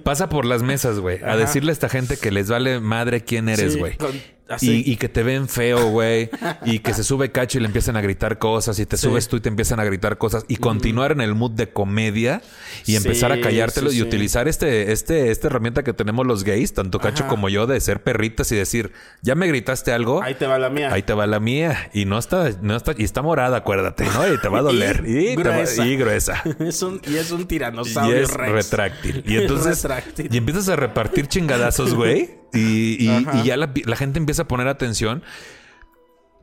S2: pasa por las mesas, güey, a decirle a esta gente que les vale madre quién eres,
S3: Sí,
S2: güey.
S3: con- así.
S2: Y, y que te ven feo, güey. y que se sube cacho y le empiezan a gritar cosas. Y te
S3: Sí.
S2: subes tú y te empiezan a gritar cosas. Y continuar en el mood de comedia. Y
S3: Sí,
S2: empezar a callártelo
S3: sí,
S2: y utilizar este, este, esta herramienta que tenemos los gays, tanto cacho
S3: Ajá.
S2: como yo, de ser perritas y decir, ya me gritaste algo.
S3: Ahí te va la mía.
S2: Ahí te va la mía. Y no está, no está, y está morada, acuérdate, ¿no? Y te va a doler.
S3: Y
S2: Y, te va-
S3: gruesa.
S2: y gruesa.
S3: Es un, y es un
S2: Y
S3: tiranosaurio
S2: es
S3: rex.
S2: retráctil. Y entonces.
S3: Retráctil.
S2: Y empiezas a repartir chingadazos, güey. Y, y-
S3: Ajá.
S2: y ya la, la gente empieza a poner atención.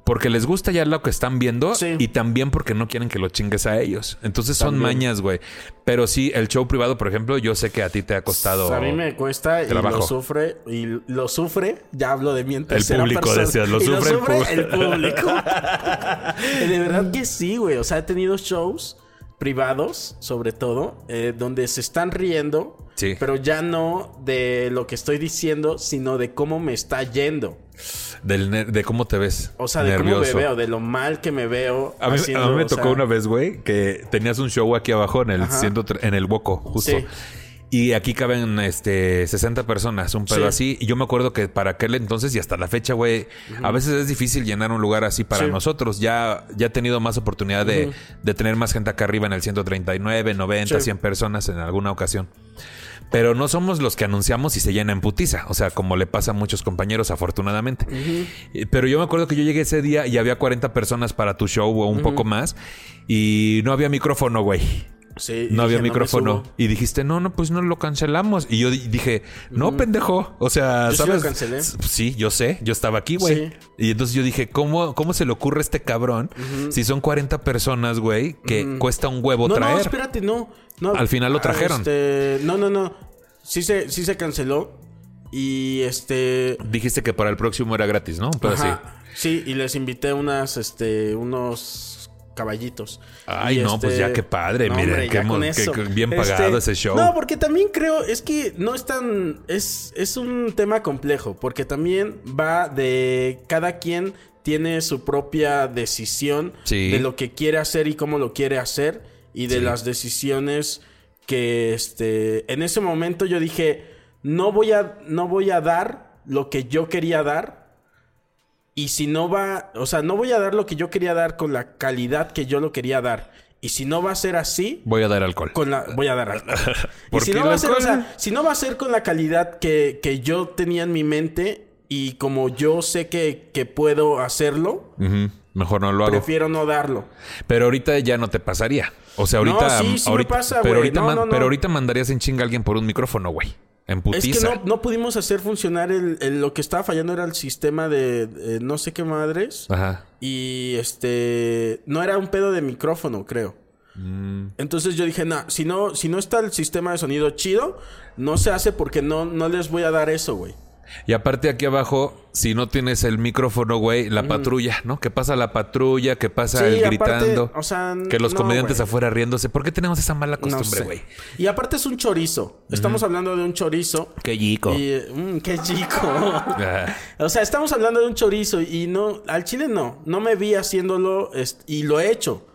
S2: Porque les gusta ya lo que están viendo
S3: Sí.
S2: y también porque no quieren que lo chingues a ellos. Entonces son mañas, güey. Pero sí, el show privado, por ejemplo, yo sé que a ti te ha costado.
S3: A mí me cuesta y lo sufre. Y lo sufre, ya hablo de en
S2: El público,
S3: persona.
S2: decías, lo
S3: Y
S2: sufre el público.
S3: el público. de verdad que sí, güey. O sea, he tenido shows privados, sobre todo, eh, donde se están riendo.
S2: Sí.
S3: Pero ya no de lo que estoy diciendo, sino de cómo me está yendo.
S2: Del de cómo te ves.
S3: O sea, de cómo me veo, de lo mal que me veo.
S2: A mí,
S3: haciendo,
S2: a mí me tocó
S3: sea,
S2: una vez, güey, que tenías un show aquí abajo en el,
S3: Ajá.
S2: 103 en el Woco, justo.
S3: Sí.
S2: Y aquí caben este 60 personas, un pedo
S3: Sí.
S2: así. Y yo me acuerdo que para aquel entonces y hasta la fecha, güey, a veces es difícil llenar un lugar así para
S3: Sí.
S2: nosotros. Ya, ya he tenido más oportunidad de, de tener más gente acá arriba en el 139, 90,
S3: Sí.
S2: 100 personas en alguna ocasión. Pero no somos los que anunciamos y se llena en putiza. O sea, como le pasa a muchos compañeros, afortunadamente. Eh, Pero yo me acuerdo que yo llegué ese día y había 40 personas para tu show o un poco más. Y no había micrófono, güey.
S3: Sí,
S2: No había
S3: dije,
S2: micrófono. y dijiste, no, no, pues no lo cancelamos. Y yo di- dije, no, pendejo. O sea,
S3: Yo sí lo
S2: ¿sabes?
S3: cancelé.
S2: Sí, yo sé. Yo estaba aquí, güey.
S3: Sí.
S2: Y entonces yo dije, ¿cómo, ¿cómo se le ocurre a este cabrón si son 40 personas, güey, que cuesta un huevo
S3: No,
S2: traer?
S3: no, espérate, no. no.
S2: Al final lo trajeron.
S3: este, no, no, no. Sí se, sí se canceló. Y este.
S2: Dijiste que para el próximo era gratis, ¿no? Pero sí.
S3: Sí, y les invité unas, este, unos caballitos.
S2: Ay,
S3: Y,
S2: no, pues ya qué padre, miren,
S3: hombre,
S2: qué bien pagado ese show.
S3: No, porque también creo, es que no es tan, es, es un tema complejo, porque también va de cada quien tiene su propia decisión
S2: Sí.
S3: de lo que quiere hacer y cómo lo quiere hacer y de
S2: Sí.
S3: las decisiones que, este, en ese momento yo dije, no voy a, no voy a dar lo que yo quería dar y si no va, o sea, no voy a dar lo que yo quería dar con la calidad que yo lo quería dar. Y si no va a ser así,
S2: Voy a dar alcohol.
S3: con la voy a dar alcohol. y
S2: ¿Por
S3: si no va a ser, o sea, si no va a ser con la calidad que, que yo tenía en mi mente y como yo sé que, que puedo hacerlo,
S2: Mejor no lo hago.
S3: prefiero no darlo.
S2: Pero ahorita ya no te pasaría. O sea,
S3: No,
S2: ahorita.
S3: sí, sí me
S2: ahorita
S3: pasa,
S2: pero, ahorita
S3: No, no, no.
S2: pero ahorita mandarías en chinga a alguien por un micrófono, güey. En
S3: Es que no, no pudimos hacer funcionar el, el- lo que estaba fallando era el sistema de, no sé qué madres.
S2: Ajá.
S3: Y este no era un pedo de micrófono, creo.
S2: Mm.
S3: Entonces yo dije, no, si no, si no está el sistema de sonido chido, no se hace porque no, no les voy a dar eso, güey.
S2: Y aparte aquí abajo, si no tienes el micrófono, güey, la patrulla, ¿no? Que pasa la patrulla, que pasa
S3: Sí,
S2: el
S3: aparte,
S2: gritando.
S3: o sea,
S2: que los
S3: no,
S2: comediantes
S3: güey.
S2: afuera riéndose. ¿Por qué tenemos esa mala
S3: No
S2: costumbre,
S3: sé.
S2: güey?
S3: Y aparte es un chorizo. Estamos hablando de un chorizo.
S2: Qué chico.
S3: Y, mm, qué chico.
S2: Ah,
S3: o sea, estamos hablando de un chorizo y no, al chile no. No me vi haciéndolo y lo he hecho.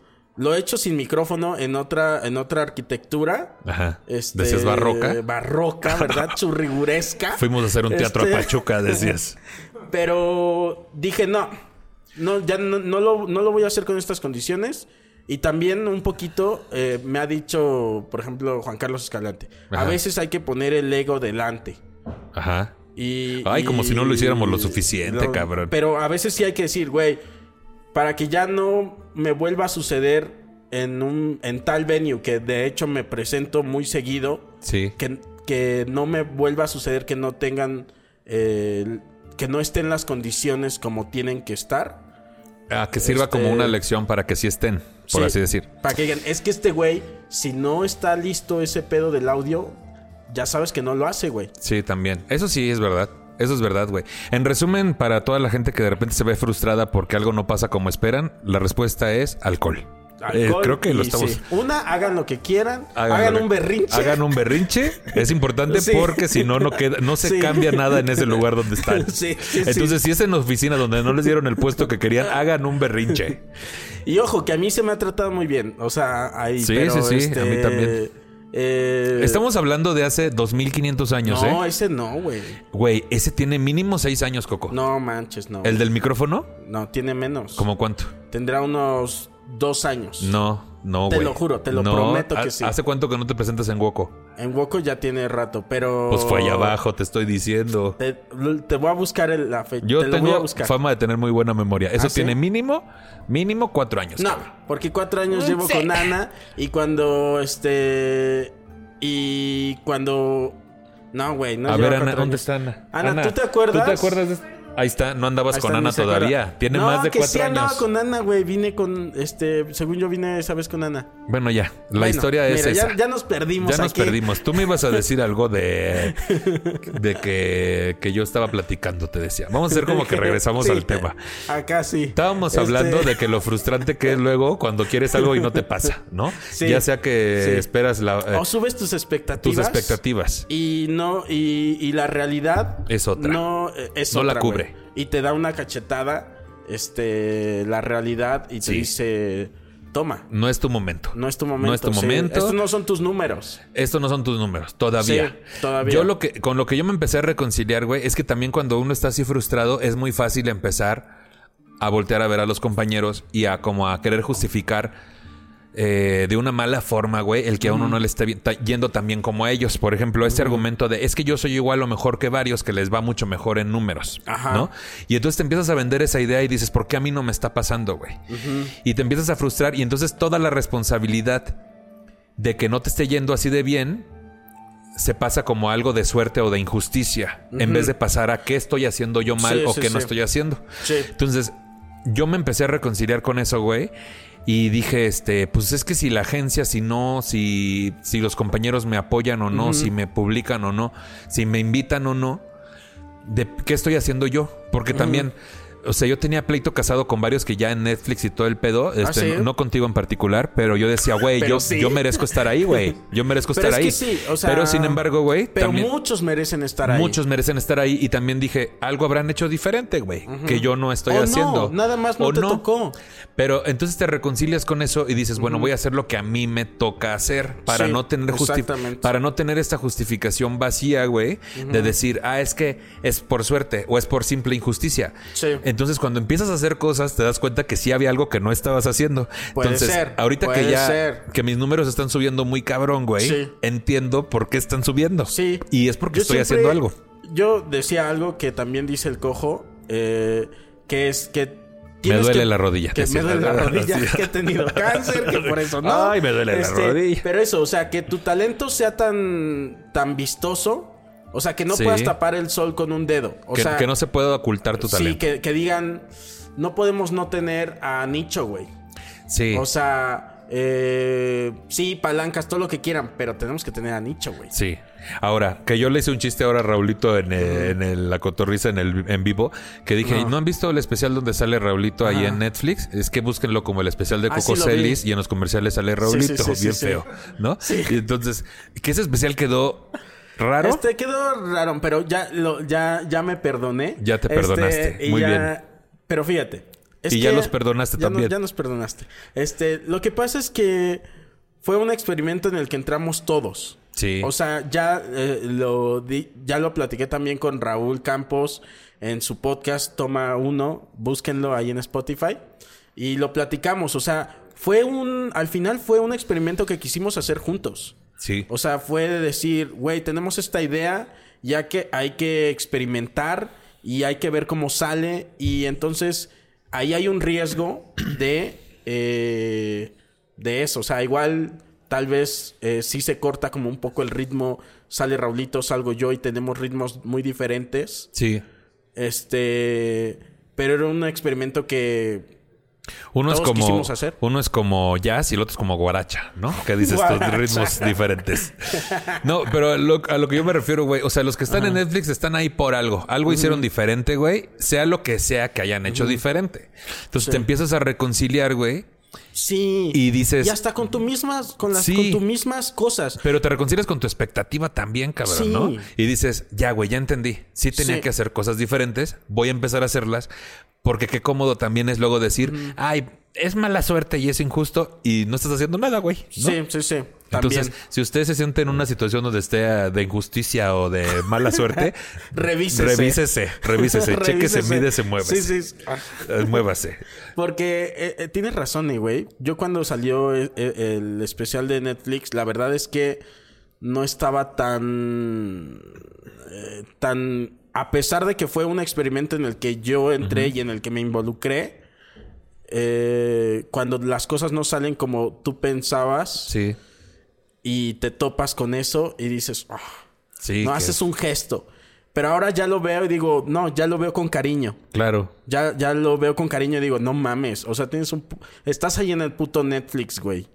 S3: Lo he hecho sin micrófono en otra, en otra arquitectura.
S2: Ajá.
S3: Este,
S2: Decías barroca.
S3: Barroca, ¿verdad? Churriguresca.
S2: Fuimos a hacer un teatro
S3: Este,
S2: a Pachuca, decías.
S3: Pero dije, no. No, ya no, no lo, no lo voy a hacer con estas condiciones. Y también un poquito eh, me ha dicho, por ejemplo, Juan Carlos Escalante.
S2: Ajá.
S3: A veces hay que poner el ego delante.
S2: Ajá.
S3: Y,
S2: Ay,
S3: y-
S2: como si no lo hiciéramos lo suficiente, cabrón.
S3: Pero a veces sí hay que decir, güey, para que ya no me vuelva a suceder en un en tal venue que de hecho me presento muy seguido,
S2: Sí.
S3: que, que no me vuelva a suceder que no tengan eh, que no estén las condiciones como tienen que estar.
S2: Ah, que sirva
S3: Este-
S2: como una lección para que sí estén, por
S3: Sí,
S2: así decir.
S3: Para que digan, es que este güey, si no está listo ese pedo del audio, ya sabes que no lo hace, güey.
S2: Sí, también. Eso sí es verdad. Eso es verdad, güey. En resumen, para toda la gente que de repente se ve frustrada porque algo no pasa como esperan, la respuesta es alcohol. Eh,
S3: Alcohol
S2: creo que lo estamos.
S3: sí. Una, hagan lo que quieran.
S2: Hagan
S3: un berrinche.
S2: Hagan un berrinche. Es importante
S3: Sí.
S2: porque si no, no queda, no se
S3: Sí.
S2: cambia nada en ese lugar donde están.
S3: Sí, sí,
S2: Entonces,
S3: sí.
S2: si es en oficina donde no les dieron el puesto que querían, hagan un berrinche.
S3: Y ojo, que a mí se me ha tratado muy bien. O sea, ahí.
S2: Sí,
S3: pero,
S2: sí, sí,
S3: este,
S2: a mí también.
S3: Eh,
S2: Estamos hablando de hace 2500 años,
S3: No,
S2: ¿eh?
S3: ese no, güey.
S2: Güey, ese tiene mínimo 6 años, Coco.
S3: No manches, no.
S2: ¿El del micrófono?
S3: No, tiene menos.
S2: ¿Cómo cuánto?
S3: Tendrá unos dos años.
S2: No, no,
S3: Te
S2: güey.
S3: lo juro, te lo
S2: No,
S3: prometo
S2: ¿ha-
S3: que sí.
S2: ¿Hace cuánto que no te presentas en Woco?
S3: En Woco ya tiene rato, pero.
S2: Pues fue allá abajo, te estoy diciendo.
S3: Te, te voy a buscar el- la fecha.
S2: Yo
S3: te lo voy a
S2: tengo
S3: buscar.
S2: fama de tener muy buena memoria. Eso
S3: ¿Ah, sí?
S2: tiene mínimo, mínimo cuatro años.
S3: No,
S2: cabrón.
S3: porque cuatro años llevo
S2: sí.
S3: con Ana y cuando este y cuando no, güey, no
S2: a ver, Ana,
S3: cuatro
S2: ¿dónde está Ana?
S3: Ana, ¿tú te acuerdas?
S2: ¿Tú te acuerdas de Ahí está, no andabas
S3: Ahí
S2: con Ana todavía. Tiene
S3: No,
S2: más de
S3: que
S2: cuatro
S3: sí andaba
S2: años.
S3: con Ana, güey. Vine con, este, según yo vine esa vez con Ana.
S2: Bueno, ya. La
S3: Bueno,
S2: historia es
S3: mira,
S2: esa.
S3: Ya, ya nos perdimos
S2: Ya nos perdimos. Tú me ibas a decir algo de, de que, que yo estaba platicando, te decía. Vamos a hacer como que regresamos
S3: Sí,
S2: al tema.
S3: Acá sí.
S2: Estábamos
S3: Este,
S2: hablando de que lo frustrante que es luego cuando quieres algo y no te pasa, ¿no?
S3: Sí.
S2: Ya sea que esperas la, eh,
S3: O subes tus expectativas.
S2: tus expectativas.
S3: Y no, y, y la realidad
S2: Es otra.
S3: No eh, es
S2: No la cubre.
S3: Y te da una cachetada, este, la realidad, y te
S2: Sí.
S3: dice, toma,
S2: No es tu momento.
S3: no es tu momento.
S2: No es tu
S3: sí.
S2: momento.
S3: Estos no son tus números.
S2: Estos no son tus números, todavía.
S3: Sí, todavía.
S2: Yo lo que, con lo que yo me empecé a reconciliar, güey, es que también cuando uno está así frustrado, es muy fácil empezar a voltear a ver a los compañeros y a como a querer justificar eh, de una mala forma, güey, el que a uno no le esté yendo tan bien como a ellos. Por ejemplo, este argumento de es que yo soy igual o mejor que varios que les va mucho mejor en números,
S3: Ajá.
S2: ¿no? Y entonces te empiezas a vender esa idea y dices, ¿por qué a mí no me está pasando, güey? Y te empiezas a frustrar y entonces toda la responsabilidad de que no te esté yendo así de bien se pasa como algo de suerte o de injusticia en vez de pasar a qué estoy haciendo yo mal
S3: Sí,
S2: o
S3: sí,
S2: qué no estoy haciendo.
S3: Sí.
S2: Entonces, yo me empecé a reconciliar con eso, güey. Y dije, este, pues es que si la agencia, si no, si, si los compañeros me apoyan o no, si me publican o no, si me invitan o no, de qué estoy haciendo yo. Porque también, o sea, yo tenía pleito casado con varios que ya en Netflix y todo el pedo, este,
S3: ¿Ah, ¿sí?
S2: no contigo en particular, pero yo decía, güey, yo,
S3: sí.
S2: yo merezco estar ahí, güey. Yo merezco
S3: Pero
S2: estar
S3: es
S2: ahí.
S3: que sí, o sea,
S2: pero sin embargo, güey,
S3: Pero
S2: también-
S3: muchos merecen estar ahí.
S2: Muchos merecen estar ahí y también dije, algo habrán hecho diferente, güey, que yo no estoy
S3: O no,
S2: haciendo.
S3: nada más no
S2: O
S3: te tocó.
S2: Pero entonces te reconcilias con eso y dices, bueno, voy a hacer lo que a mí me toca hacer para no tener para no tener esta justificación vacía, güey, de decir, ah, es que es por suerte o es por simple injusticia.
S3: Sí.
S2: Entonces, cuando empiezas a hacer cosas, te das cuenta que sí había algo que no estabas haciendo.
S3: Puede
S2: Entonces,
S3: ser,
S2: ahorita que ya
S3: ser.
S2: que mis números están subiendo muy cabrón, güey,
S3: Sí.
S2: entiendo por qué están subiendo.
S3: Sí.
S2: Y es porque
S3: Yo
S2: estoy
S3: siempre-
S2: haciendo algo.
S3: Yo decía algo que también dice el cojo, eh, que es que...
S2: Me duele
S3: que-
S2: la rodilla.
S3: Que me duele la rodilla, que he tenido cáncer, que por eso no.
S2: Ay, me duele la rodilla.
S3: Pero eso, o sea, que tu talento sea tan, tan vistoso, o sea, que no
S2: Sí.
S3: puedas tapar el sol con un dedo. O
S2: que,
S3: sea,
S2: que no se puede ocultar tu
S3: Sí,
S2: talento.
S3: que, que digan, no podemos no tener a Nicho, güey.
S2: Sí.
S3: O sea, eh, sí, palancas, todo lo que quieran, pero tenemos que tener a Nicho, güey.
S2: Sí. Ahora, que yo le hice un chiste ahora a Raulito en, eh, en el- la cotorriza en el en vivo, que dije, ¿no han visto el especial donde sale Raulito ahí en Netflix? Es que búsquenlo como el especial de
S3: Ah, sí
S2: Coco. Celis y en los comerciales sale Raulito,
S3: sí, sí,
S2: bien
S3: sí.
S2: feo, ¿no? Y entonces, que ese especial quedó raro.
S3: Este quedó raro, pero ya, lo, ya, ya me perdoné.
S2: Ya te
S3: Este,
S2: perdonaste.
S3: y
S2: Muy
S3: ya-
S2: bien.
S3: Pero fíjate. es
S2: Y ya los perdonaste
S3: ya no-
S2: también.
S3: ya nos perdonaste. Este, lo que pasa es que fue un experimento en el que entramos todos.
S2: Sí.
S3: O sea, ya eh, lo di- ya lo platiqué también con Raúl Campos en su podcast Toma Uno. Búsquenlo ahí en Spotify. Y lo platicamos. O sea, fue un. Al final fue un experimento que quisimos hacer juntos.
S2: Sí.
S3: O sea, fue de decir, güey, tenemos esta idea, ya que hay que experimentar y hay que ver cómo sale. Y entonces ahí hay un riesgo de, eh, de eso. O sea, igual tal vez eh, sí se corta como un poco el ritmo. Sale Raulito, salgo yo y tenemos ritmos muy diferentes.
S2: Sí.
S3: Este, pero era un experimento que
S2: Uno es como
S3: quisimos hacer.
S2: uno es como jazz y el otro es como guaracha, ¿no? Que dices estos ritmos diferentes. No, pero a lo, a lo que yo me refiero, güey, o sea, los que están en Netflix están ahí por algo. Algo hicieron diferente, güey, sea lo que sea que hayan hecho diferente. Entonces te empiezas a reconciliar, güey,
S3: sí.
S2: y dices,
S3: Y hasta con tu mismas, con las,
S2: Sí.
S3: con tus mismas cosas.
S2: pero te reconcilias con tu expectativa también, cabrón,
S3: Sí.
S2: ¿no? Y dices, ya, güey, ya entendí. Sí tenía
S3: Sí.
S2: que hacer cosas diferentes, voy a empezar a hacerlas, porque qué cómodo también es luego decir, ay, es mala suerte y es injusto y no estás haciendo nada, güey. ¿no?
S3: Sí, sí, sí. También.
S2: Entonces, si usted se siente en una situación donde esté ah, de injusticia o de mala suerte,
S3: Revísese.
S2: revísese, revísese, chequese, mídese, muévase.
S3: Sí, sí. Ah,
S2: Muévase.
S3: Porque eh, eh, tienes razón, eh, güey. Yo cuando salió el especial de Netflix, la verdad es que no estaba tan... eh, tan... A pesar de que fue un experimento en el que yo entré y en el que me involucré, eh, cuando las cosas no salen como tú pensabas
S2: Sí,
S3: y te topas con eso y dices, "Ah,
S2: sí.
S3: no
S2: que-
S3: haces un gesto. Pero ahora ya lo veo y digo, no, ya lo veo con cariño.
S2: Claro.
S3: Ya, ya lo veo con cariño y digo, no mames. O sea, tienes un... Estás ahí en el puto Netflix, güey.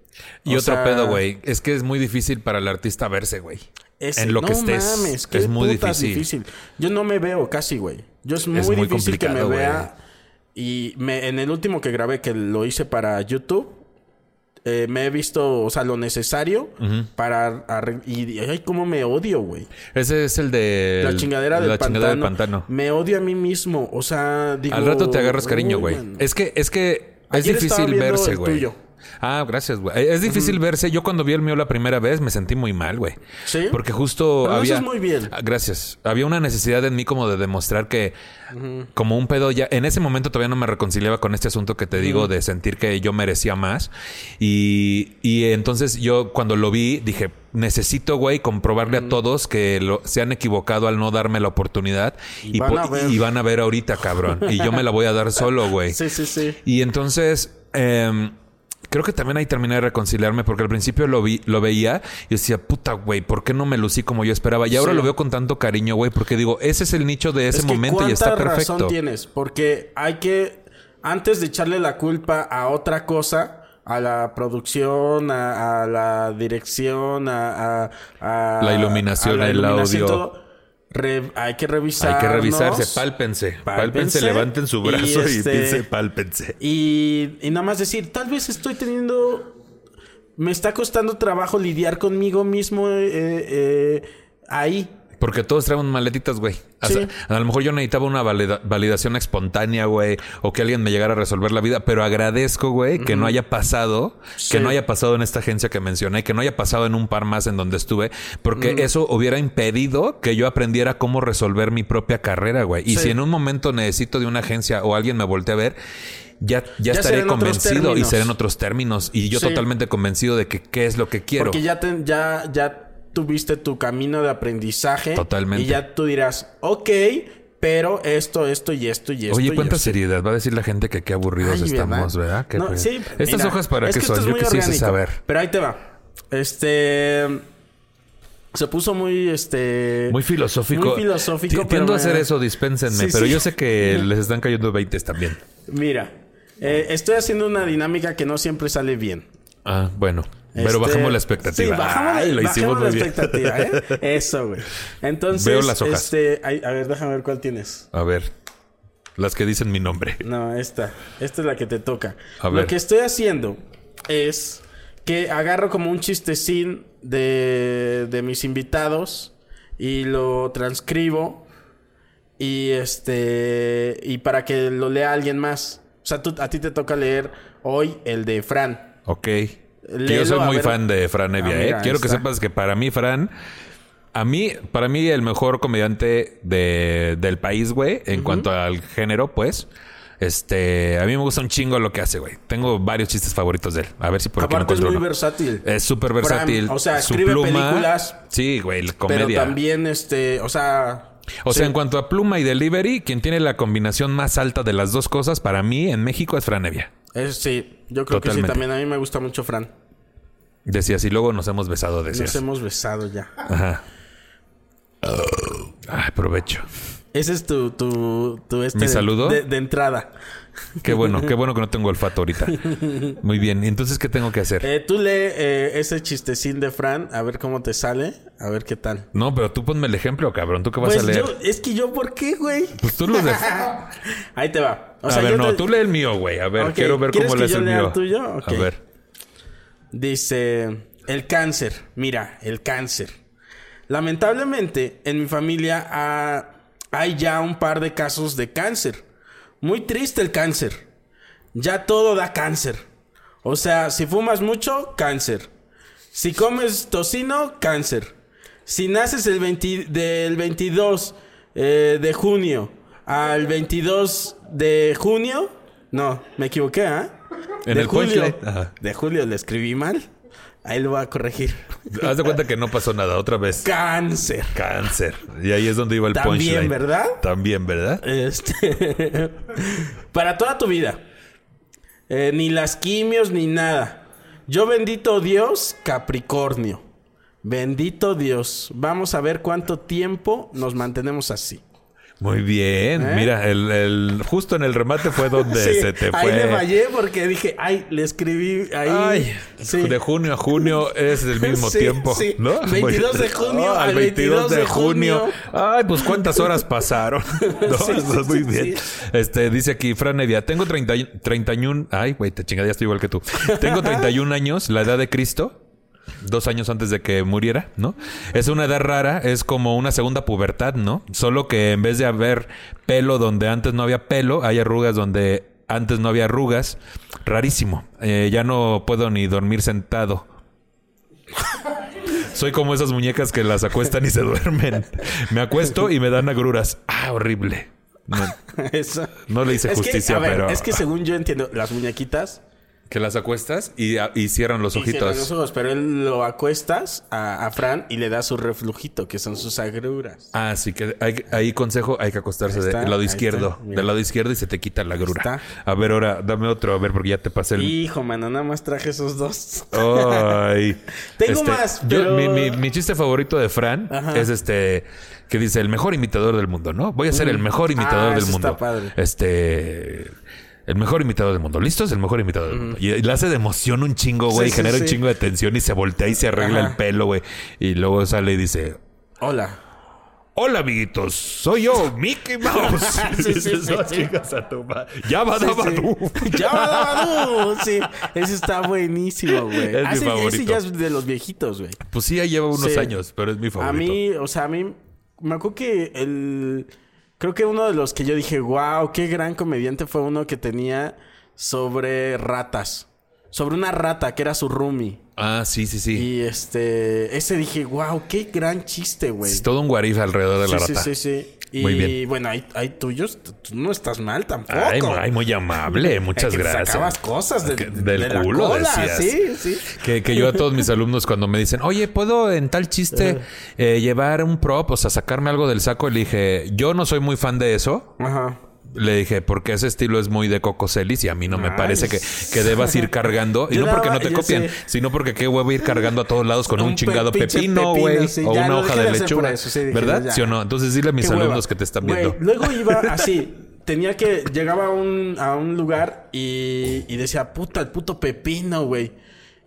S2: Y
S3: O
S2: otro
S3: sea,
S2: pedo, güey. Es que es muy difícil para el artista verse, güey.
S3: ese-
S2: En lo que
S3: no
S2: estés.
S3: mames, qué
S2: es muy difícil.
S3: Yo no me veo casi, güey. Yo es muy,
S2: muy
S3: difícil que me vea. Y me, en el último que grabé, que lo hice para YouTube, eh, me he visto, o sea, lo necesario para... y, y, ay, cómo me odio, güey.
S2: Ese es el de...
S3: La chingadera del
S2: la
S3: pantano.
S2: chingadera del pantano.
S3: Me odio a mí mismo. O sea, digo...
S2: Al rato te agarras cariño,
S3: "Uy,
S2: güey.
S3: man".
S2: Es que, es que es
S3: Ayer
S2: difícil verse, güey. Ah, gracias, güey. Es difícil verse. Yo cuando vi el mío la primera vez me sentí muy mal, güey.
S3: ¿Sí?
S2: Porque justo
S3: Pero lo
S2: había...
S3: haces muy bien.
S2: Ah, Gracias. Había una necesidad en mí como de demostrar que como un pedo ya... En ese momento todavía no me reconciliaba con este asunto que te digo de sentir que yo merecía más. Y, y entonces yo cuando lo vi dije... Necesito, güey, comprobarle a todos que lo- se han equivocado al no darme la oportunidad. Y,
S3: van a ver.
S2: y van a ver ahorita, cabrón. Y yo me la voy a dar solo, güey.
S3: Sí, sí, sí.
S2: Y entonces, em, creo que también ahí terminé de reconciliarme porque al principio lo vi, lo veía y decía, puta, güey, ¿por qué no me lucí como yo esperaba? Y ahora
S3: Sí.
S2: lo veo con tanto cariño, güey, porque digo, ese es el nicho de ese
S3: Es que
S2: momento y
S3: ¿cuánta
S2: está
S3: razón
S2: perfecto.
S3: tienes? Porque hay que, antes de echarle la culpa a otra cosa, a la producción, a, a la dirección, a, a- a-
S2: La iluminación, el audio.
S3: todo, re- hay que revisar.
S2: Hay que revisarse, pálpense, pálpense, levanten su brazo y,
S3: este,
S2: piensen, pálpense.
S3: Y, y nada más decir, tal vez estoy teniendo. Me está costando trabajo lidiar conmigo mismo eh, eh, ahí.
S2: Porque todos traemos maletitas, güey.
S3: Sí.
S2: A lo mejor yo necesitaba una valida- validación espontánea, güey, o que alguien me llegara a resolver la vida, pero agradezco, güey, que no haya pasado,
S3: Sí.
S2: que no haya pasado en esta agencia que mencioné, que no haya pasado en un par más en donde estuve, porque eso hubiera impedido que yo aprendiera cómo resolver mi propia carrera, güey. Y
S3: Sí.
S2: si en un momento necesito de una agencia o alguien me voltea a ver, ya, ya,
S3: Ya
S2: estaré convencido y será en otros términos. Y yo
S3: Sí.
S2: totalmente convencido de que qué es lo que quiero.
S3: Porque ya, te- ya, ya tuviste tu camino de aprendizaje.
S2: Totalmente.
S3: Y ya tú dirás, ok, pero esto, esto y esto y esto.
S2: Oye, cuánta seriedad. Va a decir la gente que qué aburridos
S3: Ay,
S2: estamos, ¿verdad?
S3: No, sí,
S2: Estas
S3: mira,
S2: hojas para qué son? Yo quisiese saber.
S3: Pero ahí te va. Este. Se puso muy, este...
S2: Muy filosófico.
S3: Muy filosófico,
S2: Tiendo a hacer eso, dispénsenme. Pero yo sé que les están cayendo 20 también.
S3: Mira, eh, estoy haciendo una dinámica que no siempre sale bien.
S2: Ah, bueno. Pero
S3: Este,
S2: bajamos la expectativa.
S3: Sí, bajamos,
S2: Ay, lo
S3: bajamos la
S2: bien.
S3: expectativa, ¿eh? Eso, güey. Entonces,
S2: Veo las hojas.
S3: este, a ver, déjame ver cuál tienes.
S2: A ver. Las que dicen mi nombre.
S3: No, esta. Esta es la que te toca.
S2: A ver.
S3: Lo que estoy haciendo es que agarro como un chistecín de, de mis invitados y lo transcribo y este y para que lo lea alguien más. O sea, tú, a ti te toca leer hoy el de Fran.
S2: Ok.
S3: Léelo,
S2: yo soy muy fan de Fran Evia,
S3: Ah,
S2: ¿eh? Quiero que
S3: está.
S2: sepas que para mí, Fran... A mí, para mí, el mejor comediante de, del país, güey, en cuanto al género, pues. Este, a mí me gusta un chingo lo que hace, güey. Tengo varios chistes favoritos de él. A ver si por aquí
S3: Aparte es
S2: encuentro
S3: muy
S2: uno.
S3: versátil.
S2: Es súper versátil.
S3: o sea,
S2: Su
S3: escribe
S2: pluma-
S3: películas,
S2: Sí, güey, la
S3: Pero
S2: comedia.
S3: también este, o sea,
S2: O sea, en cuanto a pluma y delivery, quien tiene la combinación más alta de las dos cosas, para mí, en México, es Fran Evia.
S3: Es- sí, yo creo que sí. También a mí me gusta mucho Fran.
S2: Decías, y luego nos hemos besado, decías.
S3: Nos hemos besado ya.
S2: Ajá. Ay, provecho.
S3: Ese es tu, tu, tu este
S2: ¿Mi
S3: de-
S2: saludo?
S3: De, de entrada.
S2: Qué bueno, qué bueno que no tengo olfato ahorita. Muy bien. ¿Y entonces qué tengo que hacer?
S3: Eh, tú lee eh, ese chistecín de Fran, a ver cómo te sale, a ver qué tal.
S2: No, pero tú ponme el ejemplo, cabrón. ¿Tú qué vas
S3: Pues
S2: a leer?
S3: yo, es que yo, ¿por qué, güey?
S2: Pues tú lo de...
S3: Ahí te va. O
S2: a
S3: sea,
S2: ver, no,
S3: te-
S2: tú lee el mío, güey. A ver, quiero ver
S3: ¿quieres
S2: cómo lees el mío.
S3: el tuyo? Ok.
S2: A ver.
S3: Dice, el cáncer. Mira, el cáncer. Lamentablemente, en mi familia hay ya un par de casos de cáncer. Muy triste el cáncer. Ya todo da cáncer. O sea, si fumas mucho, cáncer. Si comes tocino, cáncer. Si naces el 20 del 22 eh, de junio al 22 de junio, no, me equivoqué, ¿ah?
S2: En
S3: de
S2: el
S3: julio.
S2: punchline.
S3: De julio le escribí mal. Ahí lo voy a corregir.
S2: Haz de cuenta que no pasó nada. Otra vez.
S3: Cáncer.
S2: Cáncer. Y ahí es donde iba el
S3: También,
S2: punchline.
S3: ¿verdad?
S2: También, ¿verdad?
S3: Este. Para toda tu vida. Eh, ni las quimios ni nada. Yo bendito Dios, Capricornio. Bendito Dios. Vamos a ver cuánto tiempo nos mantenemos así.
S2: Muy bien.
S3: ¿Eh?
S2: Mira, el, el- justo en el remate fue donde
S3: Sí,
S2: se te fue.
S3: Ahí le fallé porque dije, ay, le escribí ahí.
S2: Ay,
S3: Sí.
S2: de junio a junio es el mismo
S3: Sí,
S2: tiempo,
S3: sí.
S2: ¿no?
S3: 22 de junio
S2: Ah,
S3: al 22 de junio.
S2: Ay, pues cuántas horas pasaron. No, muy bien. Este dice aquí Fran Evia, tengo 30, y- 31, ay, güey, te chingada, ya estoy igual que tú. Tengo 31 años, la edad de Cristo. Dos años antes de que muriera, ¿no? Es una edad rara, es como una segunda pubertad, ¿no? Solo que en vez de haber pelo donde antes no había pelo, hay arrugas donde antes no había arrugas. Rarísimo. Eh, ya no puedo ni dormir sentado. Soy como esas muñecas que las acuestan y se duermen. Me acuesto y me dan agruras. Ah, horrible. No,
S3: Eso.
S2: no le hice
S3: Es que,
S2: justicia,
S3: a ver,
S2: pero...
S3: Es que según yo entiendo, las muñequitas
S2: Que las acuestas y, y cierran los
S3: y cierran
S2: ojitos.
S3: los ojos, pero él lo acuestas a, a Fran y le da su reflujito, que son sus agruras.
S2: Ah, sí, que hay, ahí consejo, hay que acostarse
S3: está,
S2: del lado izquierdo.
S3: está,
S2: del lado izquierdo y se te quita la grura.
S3: está.
S2: A ver, ahora, dame otro, a ver, porque ya te pasé el...
S3: Hijo, mano, nada más traje esos dos.
S2: Ay.
S3: Tengo más,
S2: yo-
S3: pero-
S2: mi, mi- mi chiste favorito de Fran
S3: Ajá.
S2: es este que dice el mejor imitador del mundo, ¿no? Voy a ser el mejor imitador
S3: Ah,
S2: del
S3: eso
S2: mundo.
S3: está padre.
S2: Este el mejor imitador del mundo. ¿Listo? Es el mejor imitador del mundo. Y, y le hace de emoción un chingo, güey.
S3: Sí, sí,
S2: genera un
S3: sí.
S2: chingo de tensión y se voltea y se arregla
S3: Ajá.
S2: el pelo, güey. Y luego sale y dice...
S3: Hola.
S2: Hola, amiguitos. Soy yo, Mickey Mouse.
S3: Sí, sí, sí,
S2: "No,
S3: sí.
S2: a tu madre". Ya va,
S3: Sí,
S2: daba
S3: sí.
S2: tú.
S3: Ya va, Dabadú. Sí, ese está buenísimo, güey.
S2: Es mi
S3: Ah, ese-
S2: favorito.
S3: ya es de los viejitos, güey.
S2: Pues sí, ya lleva unos años, pero es mi favorito.
S3: A mí, o sea, a mí me acuerdo que el creo que uno de los que yo dije, "Wow, qué gran comediante" fue uno que tenía sobre ratas. Sobre una rata que era su roomie.
S2: Ah, sí, sí, sí.
S3: Y este, ese dije, "Wow, qué gran chiste, güey."
S2: Es todo un guarif alrededor de la rata.
S3: sí, sí, sí. Y
S2: Muy bien.
S3: bueno, hay, hay tuyos, tú no estás mal tampoco.
S2: Ay, ay, muy amable. Muchas
S3: Que
S2: gracias.
S3: Sacabas cosas de-
S2: Que-
S3: de-
S2: del
S3: de la
S2: culo,
S3: cola,
S2: decías.
S3: Sí, sí.
S2: Que, que yo a todos mis alumnos cuando me dicen, oye, ¿puedo en tal chiste eh, llevar un prop? O sea, sacarme algo del saco. Le dije, yo no soy muy fan de eso.
S3: Ajá.
S2: Le dije, porque ese estilo es muy de Coco Celis y a mí no me
S3: Ay.
S2: parece que, que debas ir cargando. Y no porque no te
S3: sé.
S2: sino porque qué huevo ir cargando a todos lados con un, chingado pepino, güey.
S3: sí,
S2: o una hoja de lechuga.
S3: eso, sí,
S2: ¿Verdad?
S3: ya.
S2: ¿Sí o no? Entonces dile a mis
S3: hueva.
S2: alumnos que te están viendo.
S3: luego iba así. Tenía que... Llegaba a un, a un lugar y, y decía, puta, el puto pepino, güey.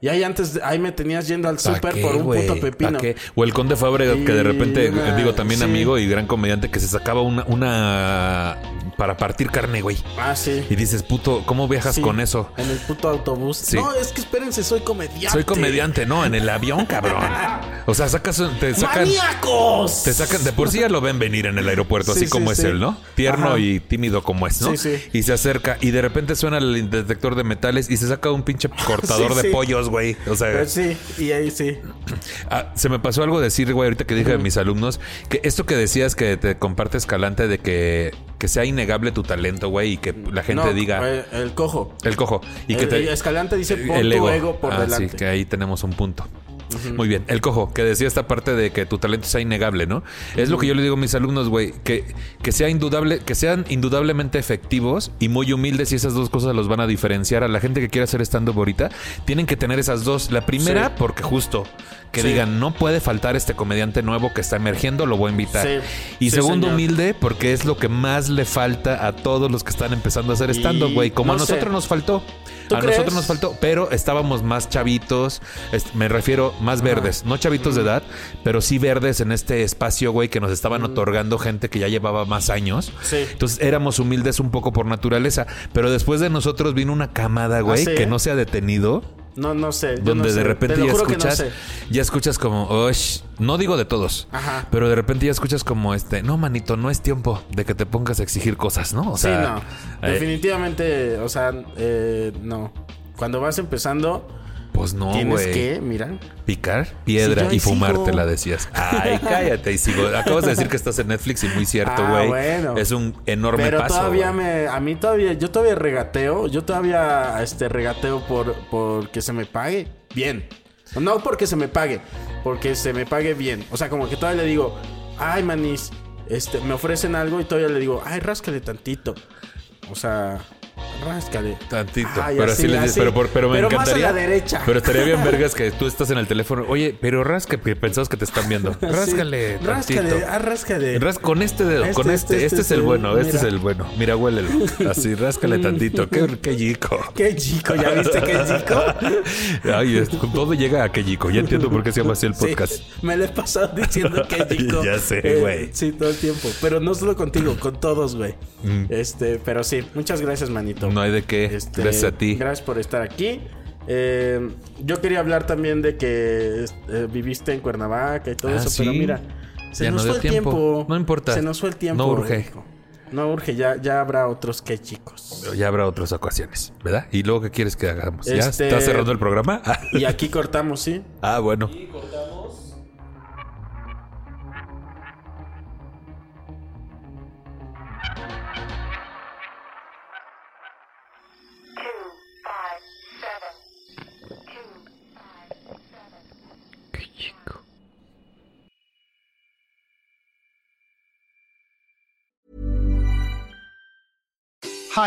S3: Y ahí antes... ahí me tenías yendo al
S2: ¿Pa'
S3: súper por un puto
S2: ¿Pa'
S3: pepino.
S2: qué? O el Conde Fábrega, que de
S3: Y
S2: repente, digo, también
S3: sí.
S2: amigo y gran comediante, que se sacaba una, una para partir carne, güey.
S3: Ah, sí.
S2: Y dices, puto, ¿cómo viajas
S3: Sí,
S2: con eso?
S3: En el puto autobús.
S2: Sí.
S3: No, es que espérense, soy comediante.
S2: Soy comediante, no, en el avión, cabrón. O sea, sacas, te sacan,
S3: ¡Maníacos!
S2: te sacan, de por sí ya lo ven venir en el aeropuerto,
S3: Sí,
S2: así como es él, ¿no? Tierno
S3: Ajá.
S2: y tímido como es, ¿no?
S3: Sí, sí.
S2: Y se acerca y de repente suena el detector de metales y se saca un pinche cortador de pollos, güey. O sea,
S3: Pero sí, y ahí sí.
S2: Ah, se me pasó algo decir, güey, ahorita que dije de mis alumnos, que esto que decías que te comparte Escalante de que, que sea innegable tu talento, güey, y que la gente
S3: No,
S2: diga
S3: eh, el cojo.
S2: el cojo. Y que te,
S3: Escalante dice, pon
S2: el
S3: tu
S2: ego
S3: por
S2: ah,
S3: delante.
S2: Sí, que ahí tenemos un punto. Muy bien. El cojo, que decía esta parte de que tu talento sea innegable, ¿no? Es lo que yo le digo a mis alumnos, güey, que, que sea indudable, que sean indudablemente efectivos y muy humildes y esas dos cosas los van a diferenciar a la gente que quiere hacer stand-up ahorita. Tienen que tener esas dos. La primera,
S3: Sí.
S2: porque justo que
S3: Sí.
S2: digan, no puede faltar este comediante nuevo que está emergiendo, lo voy a invitar.
S3: Sí.
S2: Y segundo,
S3: señor.
S2: humilde, porque es lo que más le falta a todos los que están empezando a hacer stand-up, güey. Como
S3: no
S2: a
S3: sé.
S2: nosotros nos faltó.
S3: ¿Tú
S2: A
S3: crees?
S2: nosotros nos faltó, pero estábamos más chavitos, me refiero más verdes, no chavitos de edad, pero sí verdes en este espacio, güey, que nos estaban otorgando gente que ya llevaba más años.
S3: Sí.
S2: Entonces éramos humildes un poco por naturaleza, pero después de nosotros vino una camada, güey,
S3: sí?
S2: que no se ha detenido.
S3: No, no sé. yo
S2: Donde
S3: no
S2: de repente ya
S3: no
S2: escuchas,
S3: sé.
S2: ya escuchas como, "Osh", no digo de todos,
S3: Ajá.
S2: pero de repente ya escuchas como este, no manito, no es tiempo de que te pongas a exigir cosas, ¿no? O
S3: Sí,
S2: sea,
S3: no.
S2: eh,
S3: Definitivamente, o sea, eh, no. Cuando vas empezando,
S2: pues no,
S3: tienes
S2: güey.
S3: que, mira.
S2: Picar piedra
S3: Sí,
S2: y fumarte,
S3: sigo.
S2: la decías. Ay, cállate y sigo. Acabas de decir que estás en Netflix y muy cierto,
S3: Ah,
S2: güey.
S3: bueno.
S2: Es un enorme
S3: Pero
S2: paso.
S3: todavía
S2: güey.
S3: me, a mí todavía, yo todavía regateo, yo todavía este regateo por, por que se me pague bien. No porque se me pague, porque se me pague bien. O sea, como que todavía le digo, ay manis, este, me ofrecen algo y todavía le digo, ay, ráscale tantito. O sea, ráscale.
S2: Tantito.
S3: Ay,
S2: pero así, les dices, pero, me
S3: Pero más a
S2: encantaría.
S3: la derecha.
S2: Pero estaría bien, vergas, que tú estás en el teléfono. Oye, pero rasca, que pensabas que te están viendo.
S3: Sí.
S2: Ráscale.
S3: Ah, ráscale.
S2: Ras- con este dedo,
S3: Este,
S2: con este.
S3: este,
S2: Este,
S3: este,
S2: es el
S3: sí,
S2: bueno, este es el bueno. Mira, huélelo. Así, ráscale tantito. Qué, qué chico.
S3: Qué chico, ¿ya viste qué chico?
S2: Ay, es- todo llega a qué chico. Ya entiendo por qué se llama así el
S3: Sí,
S2: podcast.
S3: me lo he pasado diciendo que chico.
S2: Ya sé,
S3: Eh,
S2: güey.
S3: sí, todo el tiempo. Pero no solo contigo, con todos, güey. Este, pero sí, muchas gracias, manito.
S2: No hay de qué.
S3: Este,
S2: Gracias a ti.
S3: Gracias por estar aquí. Eh, yo quería hablar también de que eh, viviste en Cuernavaca y todo
S2: Ah,
S3: eso, pero mira, se
S2: Ya
S3: nos
S2: no
S3: fue el tiempo.
S2: tiempo. No importa.
S3: Se nos fue el tiempo.
S2: No urge.
S3: hijo. No urge, ya, ya habrá otros que chicos.
S2: Ya habrá otras ocasiones, ¿verdad? ¿Y luego qué quieres que hagamos? ¿Ya
S3: Este-
S2: está cerrando el programa?
S3: Y aquí cortamos, ¿sí?
S2: ah, bueno. Qué